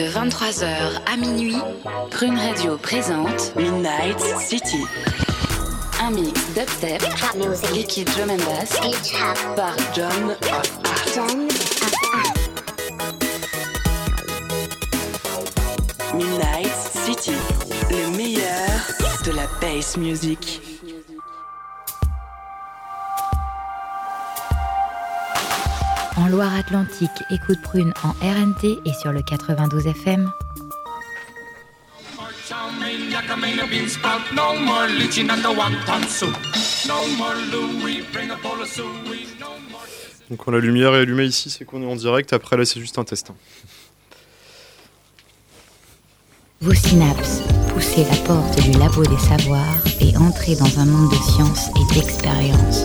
De 23h à minuit, Prune Radio présente Midnight City. un mix dubstep, liquid drum and bass par John of. Midnight City. Le meilleur de la bass music. Loire-Atlantique, écoute Prune en RNT et sur le 92 FM. Donc quand la lumière est allumée ici, c'est qu'on est en direct. Après là, c'est juste un test. hein. Vos synapses, poussez la porte du labo des savoirs et entrez dans un monde de science et d'expérience.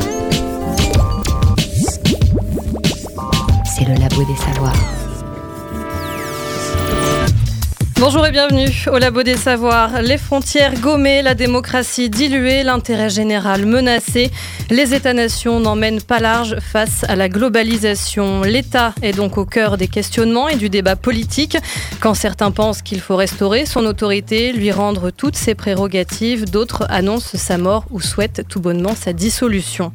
C'est le labo des savoirs. Bonjour et bienvenue au Labo des Savoirs. Les frontières gommées, la démocratie diluée, l'intérêt général menacé. Les États-nations n'emmènent pas large face à la globalisation. L'État est donc au cœur des questionnements et du débat politique. Quand certains pensent qu'il faut restaurer son autorité, lui rendre toutes ses prérogatives, d'autres annoncent sa mort ou souhaitent tout bonnement sa dissolution.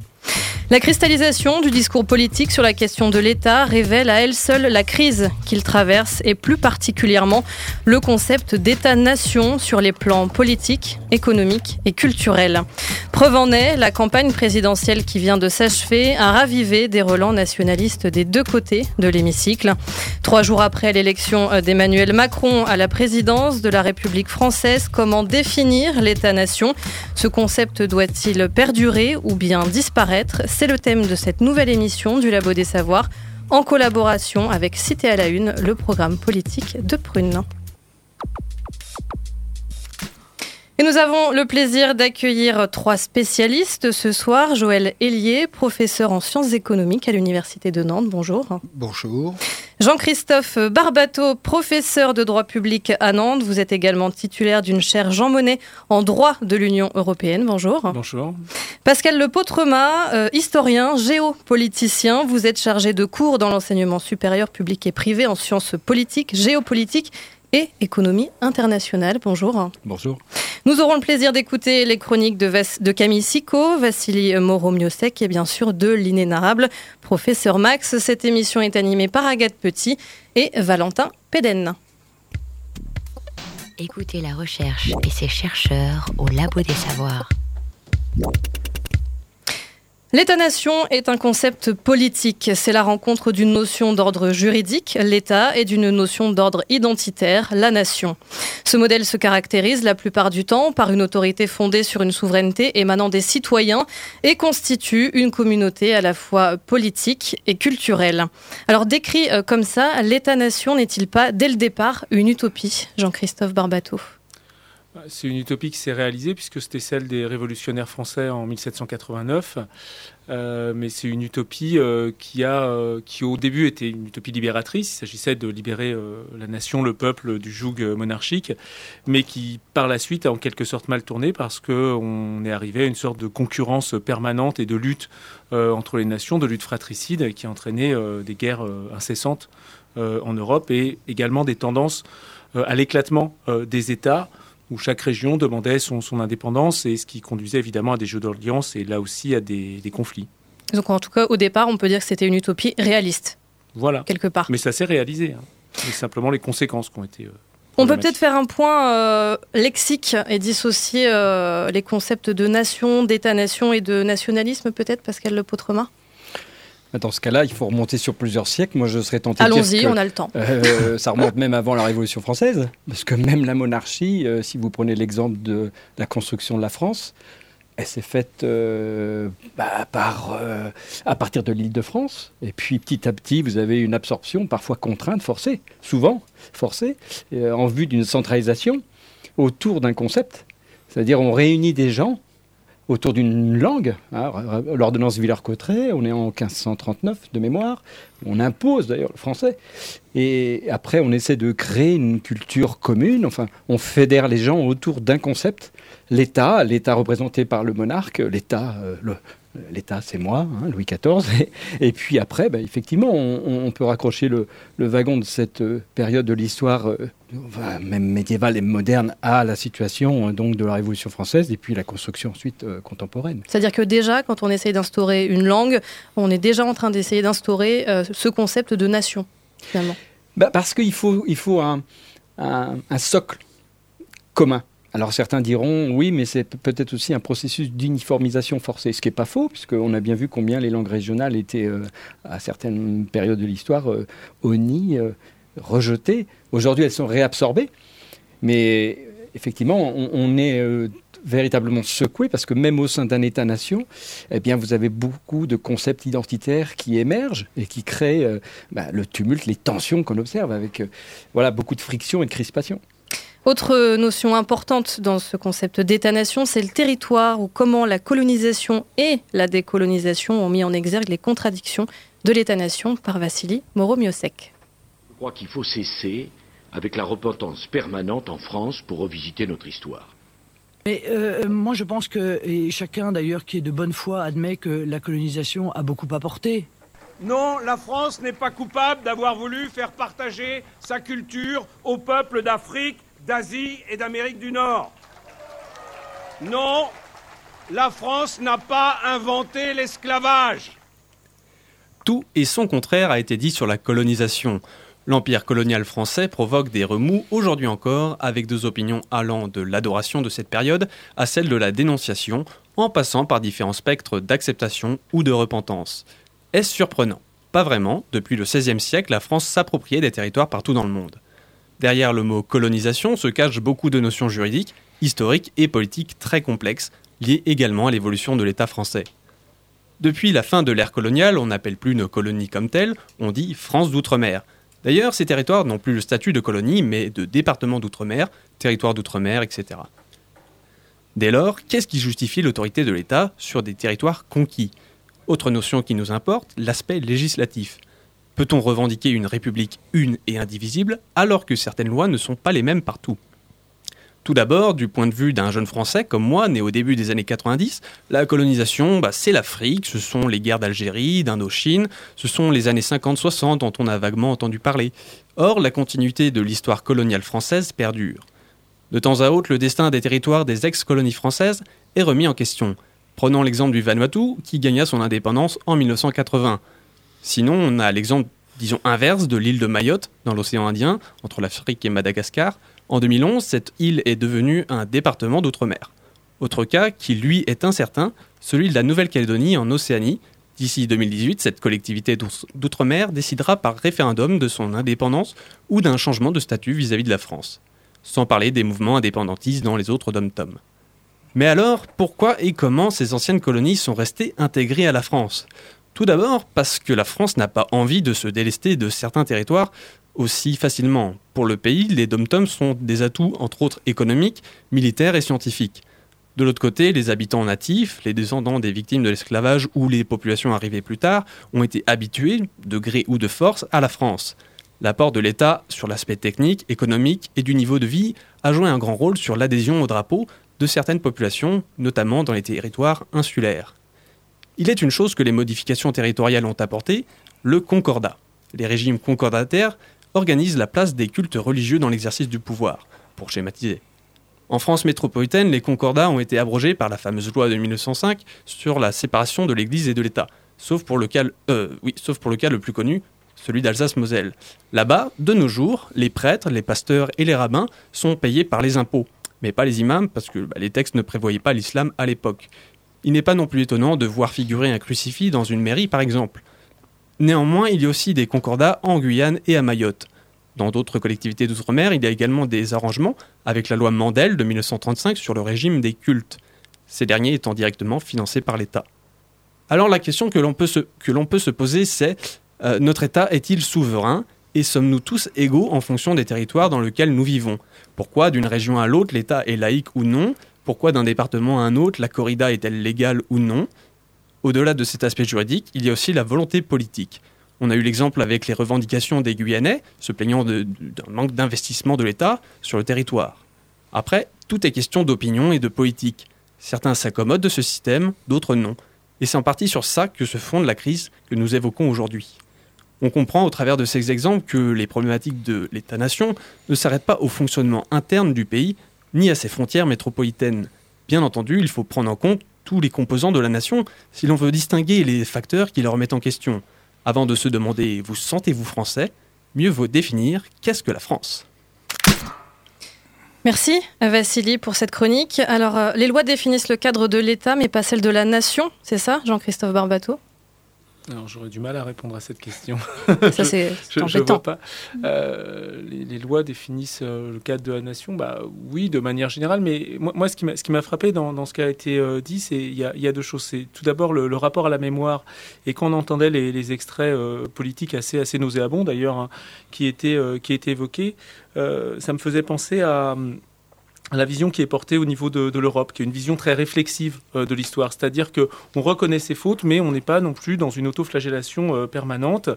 La cristallisation du discours politique sur la question de l'État révèle à elle seule la crise qu'il traverse et plus particulièrement le concept d'État-nation sur les plans politiques, économiques et culturels. Preuve en est, la campagne présidentielle qui vient de s'achever a ravivé des relents nationalistes des deux côtés de l'hémicycle. Trois jours après l'élection d'Emmanuel Macron à la présidence de la République française, comment définir l'État-nation? Ce concept doit-il perdurer ou bien disparaître? C'est le thème de cette nouvelle émission du Labo des Savoirs en collaboration avec Cité à la Une, le programme politique de Prune. Et nous avons le plaisir d'accueillir trois spécialistes ce soir. Joël Hélier, professeur en sciences économiques à l'Université de Nantes. Bonjour. Bonjour. Jean-Christophe Barbato, professeur de droit public à Nantes. Vous êtes également titulaire d'une chaire Jean Monnet en droit de l'Union européenne. Bonjour. Bonjour. Pascal Le Potremat, euh, historien, géopoliticien. Vous êtes chargé de cours dans l'enseignement supérieur public et privé en sciences politiques, géopolitique et économie internationale. Bonjour. Bonjour. Nous aurons le plaisir d'écouter les chroniques de, Vas- de Camille Sicot, Vassili Moreau-Miosek et bien sûr de l'inénarrable professeur Max. Cette émission est animée par Agathe Petit et Valentin Péden. Écoutez la recherche et ses chercheurs au labo des savoirs. L'État-nation est un concept politique. C'est la rencontre d'une notion d'ordre juridique, l'État, et d'une notion d'ordre identitaire, la nation. Ce modèle se caractérise la plupart du temps par une autorité fondée sur une souveraineté émanant des citoyens et constitue une communauté à la fois politique et culturelle. Alors décrit euh, comme ça, l'État-nation n'est-il pas dès le départ une utopie Jean-Christophe Barbato. C'est une utopie qui s'est réalisée puisque c'était celle des révolutionnaires français en 1789. Euh, mais c'est une utopie euh, qui, a, euh, qui au début était une utopie libératrice. Il s'agissait de libérer la nation, le peuple du joug monarchique, mais qui par la suite a en quelque sorte mal tourné parce qu'on est arrivé à une sorte de concurrence permanente et de lutte entre les nations, de lutte fratricide qui a entraîné des guerres incessantes en Europe et également des tendances à l'éclatement des États où chaque région demandait son, son indépendance et ce qui conduisait évidemment à des jeux d'alliance et là aussi à des, des conflits. Donc en tout cas, au départ, on peut dire que c'était une utopie réaliste, Voilà. quelque part. Mais ça s'est réalisé. Hein. C'est simplement les conséquences qui ont été. euh, On peut peut-être faire un point euh, lexique et dissocier euh, les concepts de nation, d'État-nation et de nationalisme, peut-être, Pascal Le Potremat Dans ce cas-là, il faut remonter sur plusieurs siècles. Moi, je serais tenté de dire Allons-y, que, on a le temps. euh, ça remonte même avant la Révolution française, parce que même la monarchie, euh, si vous prenez l'exemple de la construction de la France, elle s'est faite euh, bah, par, à partir de l'île de France. Et puis petit à petit, vous avez une absorption, parfois contrainte, forcée, souvent forcée, en vue d'une centralisation autour d'un concept. C'est-à-dire, on réunit des gens autour d'une langue. hein, L'ordonnance Villers-Cotterêts, on est en 1539 de mémoire. On impose d'ailleurs le français. Et après, on essaie de créer une culture commune. Enfin, on fédère les gens autour d'un concept. L'État, l'État représenté par le monarque, l'État, euh, le- L'État, c'est moi, hein, Louis XIV. Et, puis après, bah, effectivement, on, peut raccrocher le, wagon de cette euh, période de l'histoire, euh, même médiévale et moderne, à la situation euh, donc de la Révolution française et puis la construction ensuite contemporaine. C'est-à-dire que déjà, quand on essaye d'instaurer une langue, on est déjà en train d'essayer d'instaurer ce concept de nation, finalement. Bah, parce qu'il faut, il faut un socle commun. Alors certains diront oui, mais c'est peut-être aussi un processus d'uniformisation forcée, ce qui n'est pas faux, puisqu'on a bien vu combien les langues régionales étaient euh, à certaines périodes de l'histoire euh, euh, rejetées. Aujourd'hui, elles sont réabsorbées, mais effectivement, on, est euh, véritablement secoué parce que même au sein d'un État-nation, eh bien, vous avez beaucoup de concepts identitaires qui émergent et qui créent bah, le tumulte, les tensions qu'on observe avec voilà beaucoup de frictions et de crispations. Autre notion importante dans ce concept d'État-nation, c'est le territoire ou comment la colonisation et la décolonisation ont mis en exergue les contradictions de l'État-nation par Vassili Moromiosek. Je crois qu'il faut cesser avec la repentance permanente en France pour revisiter notre histoire. Mais euh, moi je pense que, et chacun d'ailleurs qui est de bonne foi admet que la colonisation a beaucoup apporté. Non, la France n'est pas coupable d'avoir voulu faire partager sa culture au peuple d'Afrique d'Asie et d'Amérique du Nord. Non, la France n'a pas inventé l'esclavage. Tout et son contraire a été dit sur la colonisation. L'empire colonial français provoque des remous aujourd'hui encore, avec deux opinions allant de l'adoration de cette période à celle de la dénonciation, en passant par différents spectres d'acceptation ou de repentance. Est-ce surprenant? Pas vraiment, depuis le XVIe siècle, la France s'appropriait des territoires partout dans le monde. Derrière le mot colonisation se cachent beaucoup de notions juridiques, historiques et politiques très complexes, liées également à l'évolution de l'État français. Depuis la fin de l'ère coloniale, on n'appelle plus nos colonies comme telles, on dit France d'outre-mer. D'ailleurs, ces territoires n'ont plus le statut de colonie, mais de département d'outre-mer, territoire d'outre-mer, etc. Dès lors, qu'est-ce qui justifie l'autorité de l'État sur des territoires conquis? Autre notion qui nous importe, l'aspect législatif. Peut-on revendiquer une république une et indivisible alors que certaines lois ne sont pas les mêmes partout? Tout d'abord, du point de vue d'un jeune Français comme moi, né au début des années 90, la colonisation, bah, c'est l'Afrique, ce sont les guerres d'Algérie, d'Indochine, ce sont les années 50-60 dont on a vaguement entendu parler. Or, la continuité de l'histoire coloniale française perdure. De temps à autre, le destin des territoires des ex-colonies françaises est remis en question. Prenons l'exemple du Vanuatu, qui gagna son indépendance en 1980. Sinon, on a l'exemple, disons, inverse de l'île de Mayotte, dans l'océan Indien, entre l'Afrique et Madagascar. En 2011, cette île est devenue un département d'outre-mer. Autre cas, qui lui est incertain, celui de la Nouvelle-Calédonie en Océanie. D'ici 2018, cette collectivité d'outre-mer décidera par référendum de son indépendance ou d'un changement de statut vis-à-vis de la France. Sans parler des mouvements indépendantistes dans les autres dom-tom. Mais alors, pourquoi et comment ces anciennes colonies sont restées intégrées à la France? Tout d'abord parce que la France n'a pas envie de se délester de certains territoires aussi facilement. Pour le pays, les dom sont des atouts entre autres économiques, militaires et scientifiques. De l'autre côté, les habitants natifs, les descendants des victimes de l'esclavage ou les populations arrivées plus tard, ont été habitués, de gré ou de force, à la France. L'apport de l'État sur l'aspect technique, économique et du niveau de vie a joué un grand rôle sur l'adhésion au drapeau de certaines populations, notamment dans les territoires insulaires. Il est une chose que les modifications territoriales ont apporté, le concordat. Les régimes concordataires organisent la place des cultes religieux dans l'exercice du pouvoir, pour schématiser. En France métropolitaine, les concordats ont été abrogés par la fameuse loi de 1905 sur la séparation de l'Église et de l'État, sauf, pour le cas, euh, oui, pour le cas le plus connu, celui d'Alsace-Moselle. Là-bas, de nos jours, les prêtres, les pasteurs et les rabbins sont payés par les impôts, mais pas les imams parce que bah, les textes ne prévoyaient pas l'islam à l'époque. Il n'est pas non plus étonnant de voir figurer un crucifix dans une mairie, par exemple. Néanmoins, il y a aussi des concordats en Guyane et à Mayotte. Dans d'autres collectivités d'outre-mer, il y a également des arrangements avec la loi Mandel de 1935 sur le régime des cultes, ces derniers étant directement financés par l'État. Alors la question que l'on peut, se, poser, c'est euh, notre État est-il souverain et sommes-nous tous égaux en fonction des territoires dans lesquels nous vivons? Pourquoi d'une région à l'autre l'État est laïque ou non? Pourquoi d'un département à un autre la corrida est-elle légale ou non Au-delà de cet aspect juridique, il y a aussi la volonté politique. On a eu l'exemple avec les revendications des Guyanais, se plaignant d'un manque d'investissement de l'État sur le territoire. Après, tout est question d'opinion et de politique. Certains s'accommodent de ce système, d'autres non. Et c'est en partie sur ça que se fonde la crise que nous évoquons aujourd'hui. On comprend au travers de ces exemples que les problématiques de l'État-nation ne s'arrêtent pas au fonctionnement interne du pays, ni à ses frontières métropolitaines. Bien entendu, il faut prendre en compte tous les composants de la nation si l'on veut distinguer les facteurs qui la remettent en question. Avant de se demander vous sentez-vous français, mieux vaut définir qu'est-ce que la France. Merci Vassili pour cette chronique. Alors, euh, les lois définissent le cadre de l'État, mais pas celle de la nation, c'est ça, Jean-Christophe Barbato? Alors j'aurais du mal à répondre à cette question. Ça c'est je, je, vois pas. Euh, les, lois définissent euh, le cadre de la nation. Bah oui, de manière générale. Mais moi, moi ce qui m'a ce qui m'a frappé dans, dans, ce qui a été euh, dit, c'est il y a, y a, deux choses. C'est tout d'abord le, le, rapport à la mémoire. Et quand on entendait les, les extraits politiques assez assez nauséabonds d'ailleurs hein, qui étaient qui étaient évoqués, ça me faisait penser à la vision qui est portée au niveau de, l'Europe, qui est une vision très réflexive euh, de l'histoire. C'est-à-dire que on reconnaît ses fautes, mais on n'est pas non plus dans une autoflagellation euh, permanente.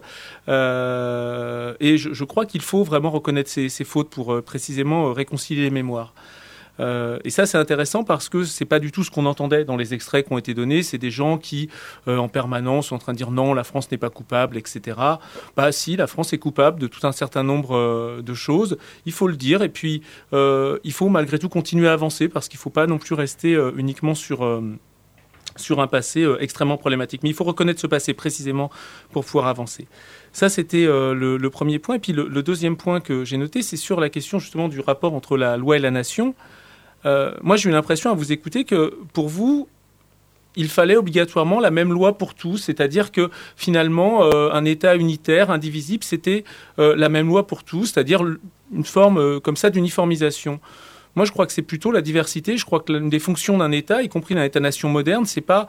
Euh, et je, crois qu'il faut vraiment reconnaître ses, fautes pour précisément réconcilier les mémoires. Euh, et ça, c'est intéressant parce que c'est pas du tout ce qu'on entendait dans les extraits qui ont été donnés. C'est des gens qui, euh, en permanence, sont en train de dire non, la France n'est pas coupable, etc. Bah si, la France est coupable de tout un certain nombre euh, de choses. Il faut le dire. Et puis, il faut malgré tout continuer à avancer parce qu'il faut pas non plus rester uniquement sur sur un passé extrêmement problématique. Mais il faut reconnaître ce passé précisément pour pouvoir avancer. Ça, c'était le, premier point. Et puis le deuxième point que j'ai noté, c'est sur la question justement du rapport entre la loi et la nation. Euh, moi, j'ai eu l'impression à vous écouter que pour vous, il fallait obligatoirement la même loi pour tous, c'est-à-dire que finalement, euh, un État unitaire, indivisible, c'était euh, la même loi pour tous, c'est-à-dire une forme comme ça d'uniformisation. Moi, je crois que c'est plutôt la diversité. Je crois que l'une des fonctions d'un État, y compris d'un État-nation moderne, c'est pas,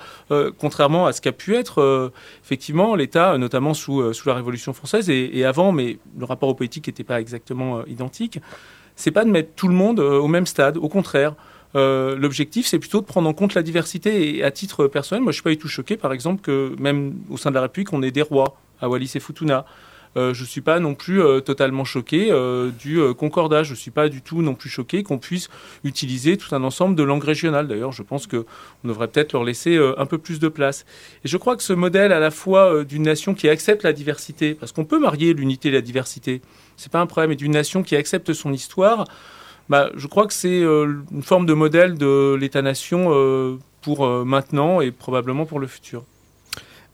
contrairement à ce qu'a pu être, effectivement, l'État, notamment sous, sous la Révolution française et, et, avant, mais le rapport aux politiques n'était pas exactement identique, c'est pas de mettre tout le monde au même stade. Au contraire, euh, l'objectif, c'est plutôt de prendre en compte la diversité. Et à titre personnel, moi, je suis pas du tout choqué, par exemple, que même au sein de la République, on ait des rois à Wallis et Futuna. Euh, je ne suis pas non plus euh, totalement choqué euh, du concordat. Je ne suis pas du tout non plus choqué qu'on puisse utiliser tout un ensemble de langues régionales. D'ailleurs, je pense qu'on devrait peut-être leur laisser un peu plus de place. Et je crois que ce modèle à la fois d'une nation qui accepte la diversité, parce qu'on peut marier l'unité et la diversité, c'est pas un problème, et d'une nation qui accepte son histoire, bah, je crois que c'est une forme de modèle de l'État-nation pour maintenant et probablement pour le futur.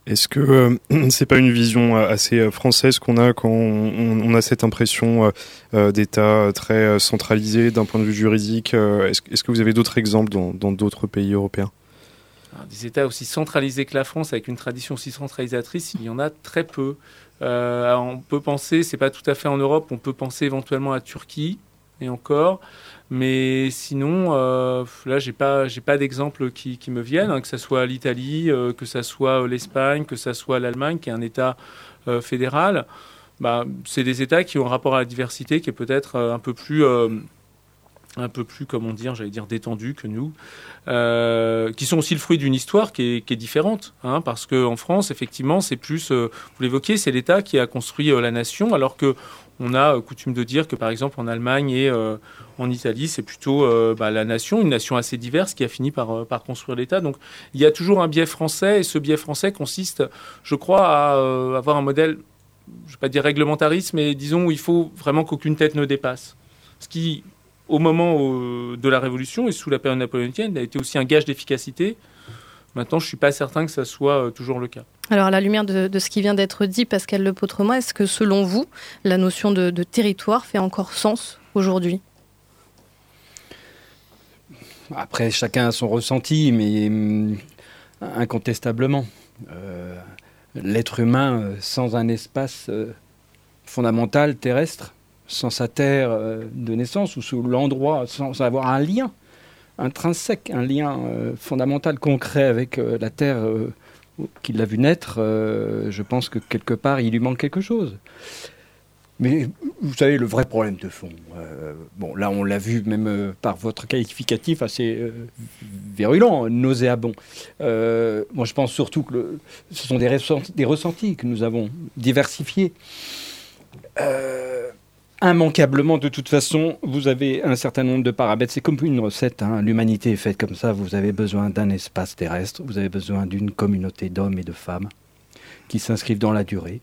Est-ce que euh, c'est pas une vision euh, assez euh, française qu'on a quand on, on, a cette impression euh, d'État très centralisé d'un point de vue juridique Est-ce est que vous avez d'autres exemples dans d'autres pays européens? Alors, Des États aussi centralisés que la France, avec une tradition aussi centralisatrice, il y en a très peu. Euh, on peut penser, c'est pas tout à fait en Europe, on peut penser éventuellement à Turquie, et encore. Mais sinon, euh, là, j'ai pas, pas d'exemple qui, me viennent, hein, que ce soit l'Italie, euh, que ce soit l'Espagne, que ce soit l'Allemagne, qui est un État fédéral. Bah, c'est des États qui ont un rapport à la diversité qui est peut-être un peu plus un peu plus, comment dire, j'allais dire détendu que nous, euh, qui sont aussi le fruit d'une histoire qui est, différente, hein, parce qu'en France, effectivement, c'est plus, euh, vous l'évoquez, c'est l'État qui a construit euh, la nation, alors que on a coutume de dire que, par exemple, en Allemagne et en Italie, c'est plutôt bah, la nation, une nation assez diverse, qui a fini par, par construire l'État. Donc, il y a toujours un biais français, et ce biais français consiste, je crois, à avoir un modèle, je ne vais pas dire réglementariste, mais disons où il faut vraiment qu'aucune tête ne dépasse. Ce qui, au moment où, de la Révolution et sous la période napoléonienne, a été aussi un gage d'efficacité. Maintenant, je ne suis pas certain que ça soit euh, toujours le cas. Alors, à la lumière de, de ce qui vient d'être dit, Pascal Lepautrement, est-ce que selon vous, la notion de, de territoire fait encore sens aujourd'hui? Après, chacun a son ressenti, mais hum, incontestablement, euh, l'être humain euh, sans un espace euh, fondamental terrestre, sans sa terre euh, de naissance ou sous l'endroit, sans avoir un lien intrinsèque, un lien euh, fondamental, concret avec euh, la terre euh, qui l'a vu naître, je pense que quelque part il lui manque quelque chose. Mais vous savez, le vrai problème de fond, bon là on l'a vu même par votre qualificatif assez virulent, nauséabond. Moi je pense surtout que ce sont des, ressentis, que nous avons diversifiés. Immanquablement, de toute façon, vous avez un certain nombre de paramètres. C'est comme une recette. hein. L'humanité est faite comme ça. Vous avez besoin d'un espace terrestre. Vous avez besoin d'une communauté d'hommes et de femmes qui s'inscrivent dans la durée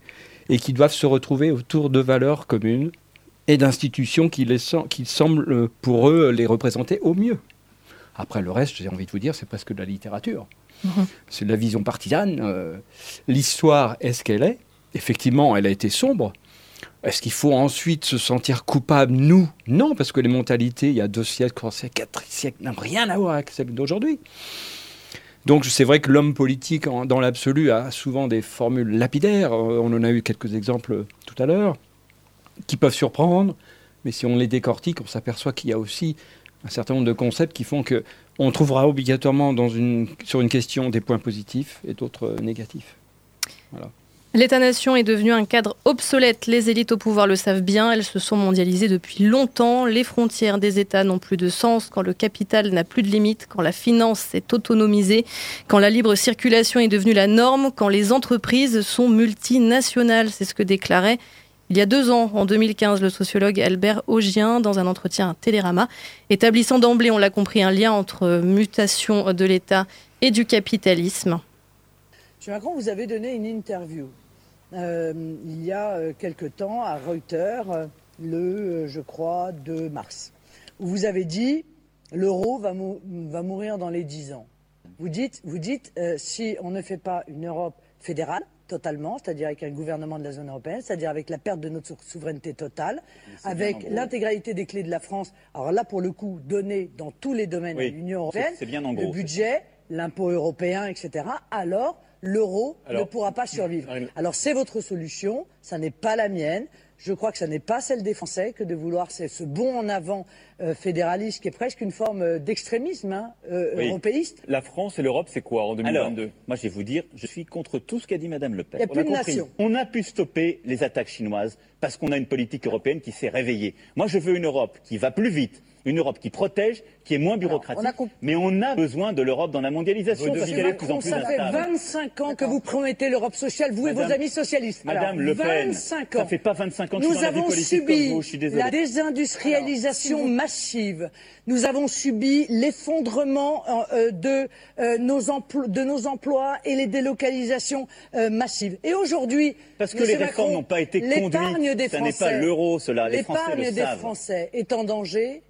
et qui doivent se retrouver autour de valeurs communes et d'institutions qui, les sem- qui semblent euh, pour eux les représenter au mieux. Après le reste, j'ai envie de vous dire, c'est presque de la littérature. C'est de la vision partisane. euh, L'histoire est ce qu'elle est? Effectivement, elle a été sombre. Est-ce qu'il faut ensuite se sentir coupable Nous, non, parce que les mentalités, il y a deux siècles, trois siècles, quatre siècles, n'ont rien à voir avec celles d'aujourd'hui. Donc c'est vrai que l'homme politique, dans l'absolu, a souvent des formules lapidaires. Euh, On en a eu quelques exemples tout à l'heure, qui peuvent surprendre. Mais si on les décortique, on s'aperçoit qu'il y a aussi un certain nombre de concepts qui font que on trouvera obligatoirement sur une question des points positifs et d'autres euh, négatifs. Voilà. L'État-nation est devenu un cadre obsolète. Les élites au pouvoir le savent bien. Elles se sont mondialisées depuis longtemps. Les frontières des États n'ont plus de sens quand le capital n'a plus de limites, quand la finance s'est autonomisée, quand la libre circulation est devenue la norme, quand les entreprises sont multinationales. C'est ce que déclarait il y a deux ans, en 2015, le sociologue Albert Augien, dans un entretien à Télérama, établissant d'emblée, on l'a compris, un lien entre mutation de l'État et du capitalisme. Monsieur Macron, vous avez donné une interview euh, il y a euh, quelque temps à Reuters, euh, le, je crois, 2 mars, où vous avez dit l'euro va, mou- va mourir dans les 10 ans. Vous dites, vous dites euh, si on ne fait pas une Europe fédérale, totalement, c'est-à-dire avec un gouvernement de la zone européenne, c'est-à-dire avec la perte de notre sou- souveraineté totale, avec l'intégralité des clés de la France, alors là pour le coup, données dans tous les domaines Oui, à l'Union européenne, c'est bien en le budget, l'impôt européen, etc., alors l'euro ne Alors- pourra pas survivre. Alors c'est votre solution, ça n'est pas la mienne. Je crois que ça n'est pas celle des Français que de vouloir ce ce bond en avant euh, fédéraliste qui est presque une forme euh, d'extrémisme hein, euh, Oui. européiste. La France et l'Europe, c'est quoi en 2022 Moi, je vais vous dire, je suis contre tout ce qu'a dit Madame Le Pen. Il y a On plus de compris. nation. On a pu stopper les attaques chinoises parce qu'on a une politique européenne qui s'est réveillée. Moi, je veux une Europe qui va plus vite, une Europe qui protège, qui est moins bureaucratique. mais on a besoin de l'Europe dans la mondialisation parce Monsieur qu'elle est de plus en Macron, plus ça fait instable. 25 ans que vous promettez l'Europe sociale, vous et vos amis socialistes. Madame Alors, Le Pen, 25 ans. ça fait pas 25 ans que je Nous suis dans la vie avons politique subi vous, je suis désolé. la désindustrialisation massive. Nous avons subi l'effondrement euh, euh, de, euh, nos de nos emplois et les délocalisations euh, massives. Et aujourd'hui, Parce que Monsieur les réformes n'ont pas été l'épargne conduites. des Ça n'est pas l'euro, cela. Les Français l'épargne le des savent. Français est en danger.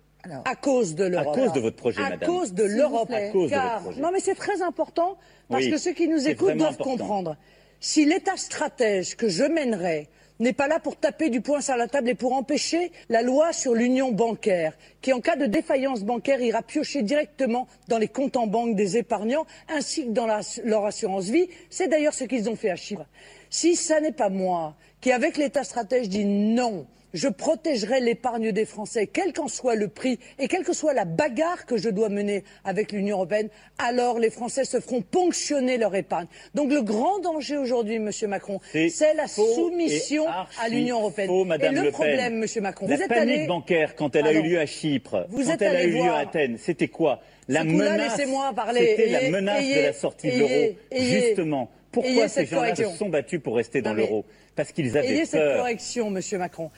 À cause de l'Europe. cause de votre projet, à madame. cause de l'Europe. plaît. À cause de Car- votre projet. Non, mais c'est très important parce Oui, que ceux qui nous écoutent doivent important. comprendre. Si l'État stratège que je mènerai n'est pas là pour taper du poing sur la table et pour empêcher la loi sur l'union bancaire, qui en cas de défaillance bancaire ira piocher directement dans les comptes en banque des épargnants ainsi que dans la- leur assurance vie, c'est d'ailleurs ce qu'ils ont fait à Chypre. Si ça n'est pas moi qui, avec l'État stratège, dit non, je protégerai l'épargne des Français, quel qu'en soit le prix et quelle que soit la bagarre que je dois mener avec l'Union européenne, alors les Français se feront ponctionner leur épargne. Donc le grand danger aujourd'hui, Monsieur Macron, C'est la soumission à l'Union européenne. faux, et le problème, Monsieur Macron, La vous êtes panique allé... bancaire, quand elle a eu lieu à Chypre, Vous quand êtes elle a eu lieu à Athènes, c'était quoi La menace, c'était la Ayez- menace de la sortie de l'euro. Justement, pourquoi ces cette gens-là se sont battus pour rester dans l'euro? Parce qu'ils avaient Ayez cette peur. correction, Monsieur Macron.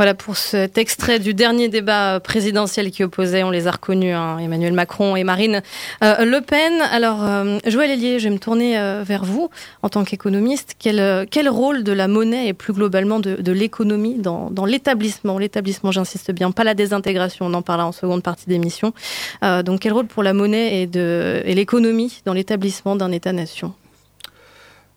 Voilà pour cet extrait du dernier débat présidentiel qui opposait, on les a reconnus, hein, Emmanuel Macron et Marine euh, Le Pen. Alors, euh, Joël Hélier, je vais me tourner euh, vers vous en tant qu'économiste. Quel, rôle de la monnaie et plus globalement de, l'économie dans, l'établissement? L'établissement, j'insiste bien, pas la désintégration, on en parlera en seconde partie d'émission. Donc, quel rôle pour la monnaie et l'économie dans l'établissement d'un État-nation?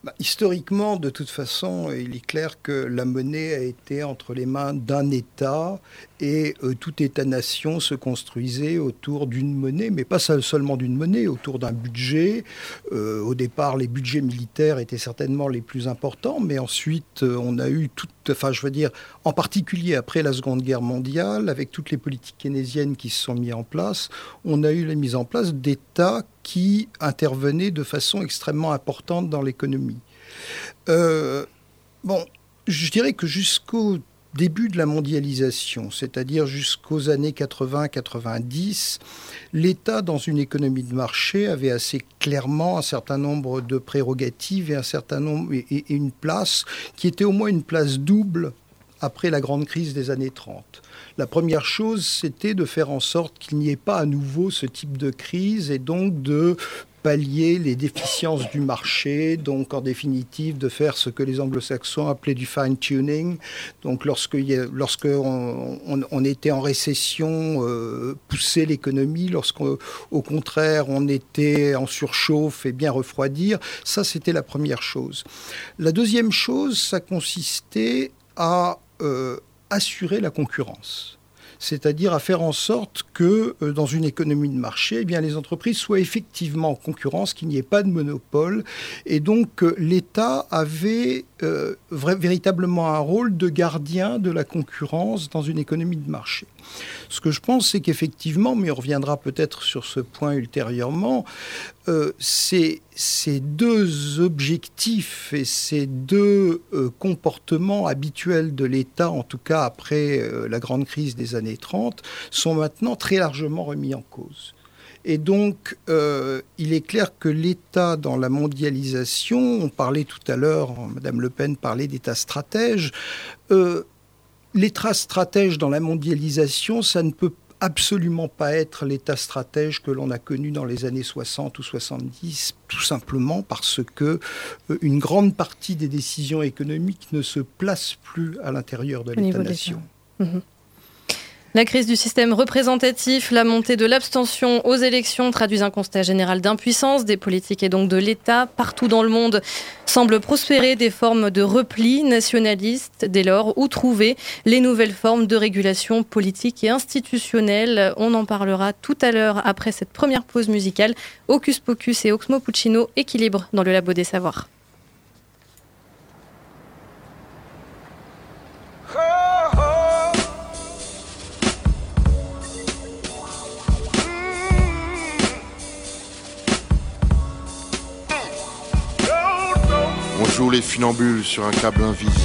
Bah, historiquement, de toute façon, il est clair que la monnaie a été entre les mains d'un État et euh, tout État-nation se construisait autour d'une monnaie, mais pas seul- seulement d'une monnaie, autour d'un budget. Euh, au départ, les budgets militaires étaient certainement les plus importants, mais ensuite, euh, on a eu tout, enfin, je veux dire, en particulier après la Seconde Guerre mondiale, avec toutes les politiques keynésiennes qui se sont mises en place, on a eu la mise en place d'États qui intervenaient de façon extrêmement importante dans l'économie. Bon, je dirais que jusqu'au début de la mondialisation, c'est-à-dire jusqu'aux années 80-90, l'État, dans une économie de marché, avait assez clairement un certain nombre de prérogatives et une place qui était au moins une place double après la grande crise des années 30. La première chose, c'était de faire en sorte qu'il n'y ait pas à nouveau ce type de crise et donc de pallier les déficiences du marché, donc en définitive de faire ce que les anglo-saxons appelaient du fine-tuning. Donc lorsque, on, était en récession, euh, pousser l'économie, lorsqu'au contraire on était en surchauffe et bien refroidir, ça c'était la première chose. La deuxième chose, ça consistait à euh, assurer la concurrence c'est-à-dire à faire en sorte que euh, dans une économie de marché, eh les entreprises soient effectivement en concurrence, qu'il n'y ait pas de monopole. Et donc euh, l'État avait euh, véritablement un rôle de gardien de la concurrence dans une économie de marché. Ce que je pense, c'est qu'effectivement, mais on reviendra peut-être sur ce point ultérieurement, euh, ces, deux objectifs et ces deux euh, comportements habituels de l'État, en tout cas après euh, la grande crise des années 30, sont maintenant très largement remis en cause. Et donc, il est clair que l'État dans la mondialisation, on parlait tout à l'heure, Madame Le Pen parlait d'État stratège, L'État stratège dans la mondialisation, ça ne peut absolument pas être l'état stratège que l'on a connu dans les années 60 ou 70, tout simplement parce que euh, une grande partie des décisions économiques ne se placent plus à l'intérieur de l'État-nation. La crise du système représentatif, la montée de l'abstention aux élections traduisent un constat général d'impuissance des politiques et donc de l'État. Partout dans le monde semblent prospérer des formes de repli nationaliste dès lors où trouver les nouvelles formes de régulation politique et institutionnelle. On en parlera tout à l'heure après cette première pause musicale. Hocus Pocus et Oxmo Puccino, équilibre dans le labo des savoirs. Joue les funambules sur un câble invisible.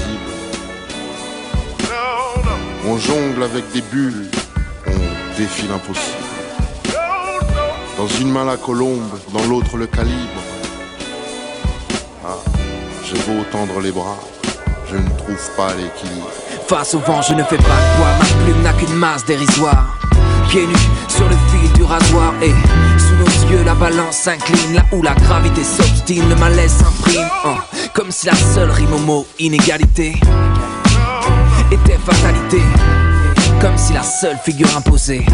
On jongle avec des bulles, on défie l'impossible. Dans une main la colombe, dans l'autre le calibre. Ah, j'ai beau tendre les bras, je ne trouve pas l'équilibre. Face au vent, je ne fais pas poids, ma plume n'a qu'une masse dérisoire. Pieds nus sur le fil du rasoir et sous nos yeux la balance s'incline là où la gravité s'obstine, le malaise s'imprime. Oh, comme si la seule rime au mot inégalité était fatalité. Comme si la seule figure imposée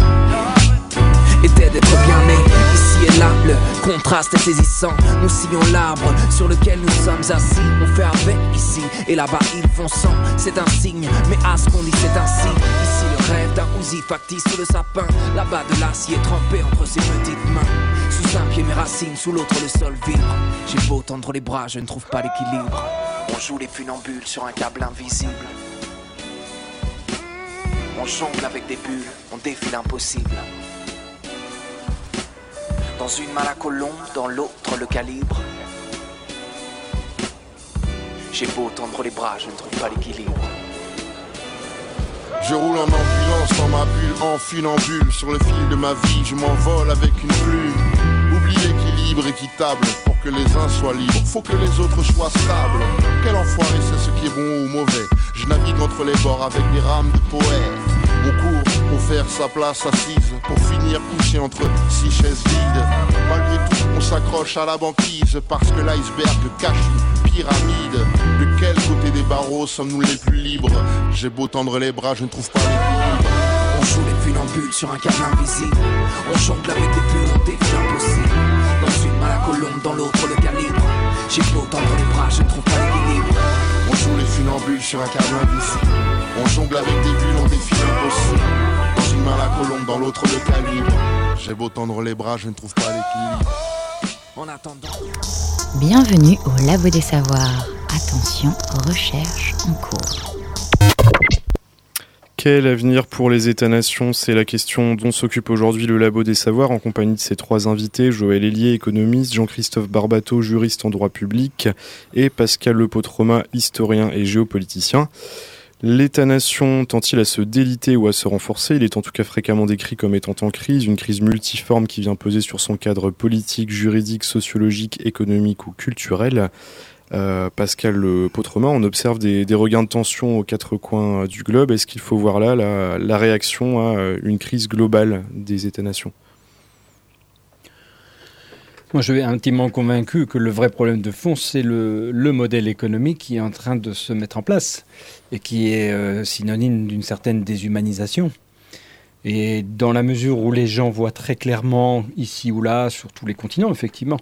était d'être bien né. Ici et là, le contraste est saisissant. Nous sillons l'arbre sur lequel nous sommes assis. On fait avec ici et là-bas ils font sang. C'est un signe, mais à ce qu'on dit c'est ainsi. Ici le rêve d'un ouzi factice sous le sapin. Là-bas de l'acier trempé entre ses petites mains. Sous un pied mes racines, sous l'autre le sol vibre. J'ai beau tendre les bras, je ne trouve pas l'équilibre. On joue les funambules sur un câble invisible. On jongle avec des bulles, on défie l'impossible. Dans une main la colombe, dans l'autre le calibre. J'ai beau tendre les bras, je ne trouve pas l'équilibre. Je roule en ambulance dans ma bulle, en funambule. Sur le fil de ma vie, je m'envole avec une plume. L'équilibre équitable pour que les uns soient libres. Faut que les autres soient stables. Quel enfoiré, c'est ce qui est bon ou mauvais. Je navigue entre les bords avec des rames de poètes. On court pour faire sa place assise, pour finir couché entre six chaises vides. Malgré tout, on s'accroche à la banquise parce que l'iceberg cache une pyramide. De quel côté des barreaux sommes-nous les plus libres? J'ai beau tendre les bras, je ne trouve pas l'équilibre. On joue les funambules sur un câble invisible. On jongle avec des bulles, on défie l'impossible. Colombe, dans l'autre le calibre. J'ai beau tendre les bras, je ne trouve pas l'équilibre. On joue les funambules sur un câble invisible. On jongle avec des bulles, on défie l'impossible. Dans une main la colombe, dans l'autre le calibre. J'ai beau tendre les bras, je ne trouve pas l'équilibre. En attendant. Bienvenue au Labo des Savoirs. Attention, recherche en cours. Quel avenir pour les États-nations? C'est la question dont s'occupe aujourd'hui le Labo des Savoirs en compagnie de ses trois invités, Joël Hélier, économiste, Jean-Christophe Barbato, juriste en droit public, et Pascal Lepotroma, historien et géopoliticien. L'État-nation tend-il à se déliter ou à se renforcer? Il est en tout cas fréquemment décrit comme étant en crise, une crise multiforme qui vient peser sur son cadre politique, juridique, sociologique, économique ou culturel. Euh, Pascal Potremin, on observe des, regains de tension aux quatre coins du globe. Est-ce qu'il faut voir là la, réaction à une crise globale des États-nations moi, je suis intimement convaincu que le vrai problème de fond, c'est le, modèle économique qui est en train de se mettre en place et qui est euh, synonyme d'une certaine déshumanisation. Et dans la mesure où les gens voient très clairement, ici ou là, sur tous les continents, effectivement,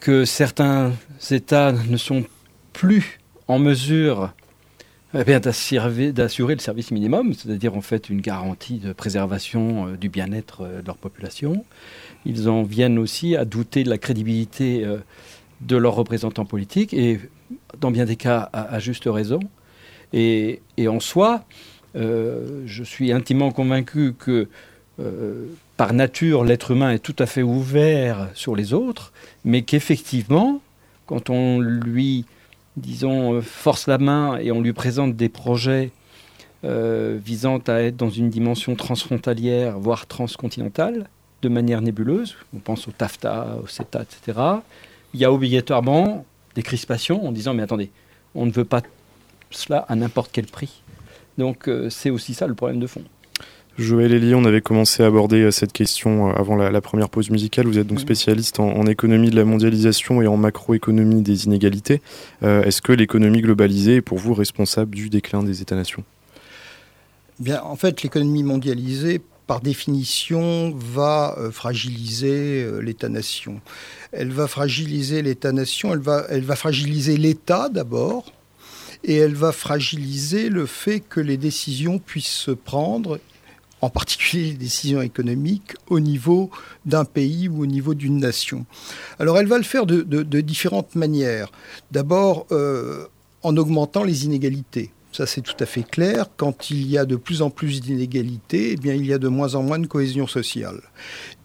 que certains États ne sont plus en mesure eh d'assurer le service minimum, c'est-à-dire en fait une garantie de préservation euh, du bien-être euh, de leur population. Ils en viennent aussi à douter de la crédibilité euh, de leurs représentants politiques et dans bien des cas à, juste raison. Et, en soi, je suis intimement convaincu que par nature, l'être humain est tout à fait ouvert sur les autres, mais qu'effectivement, quand on lui, disons, euh, force la main et on lui présente des projets euh, visant à être dans une dimension transfrontalière, voire transcontinentale, de manière nébuleuse, on pense au TAFTA, au CETA, etc., il y a obligatoirement des crispations en disant, mais attendez, on ne veut pas cela à n'importe quel prix. Donc euh, c'est aussi ça le problème de fond. Joël Elie, on avait commencé à aborder euh, cette question euh, avant la, première pause musicale. Vous êtes donc spécialiste en, économie de la mondialisation et en macroéconomie des inégalités. Euh, est-ce que l'économie globalisée est pour vous responsable du déclin des États-nations? Bien, en fait, l'économie mondialisée, par définition, va fragiliser l'État-nation. Elle va fragiliser l'État-nation, elle va, elle va fragiliser l'État d'abord, et elle va fragiliser le fait que les décisions puissent se prendre en particulier les décisions économiques, au niveau d'un pays ou au niveau d'une nation. Alors elle va le faire de, différentes manières. D'abord euh, en augmentant les inégalités. Ça, c'est tout à fait clair. Quand il y a de plus en plus d'inégalités, eh bien, il y a de moins en moins de cohésion sociale.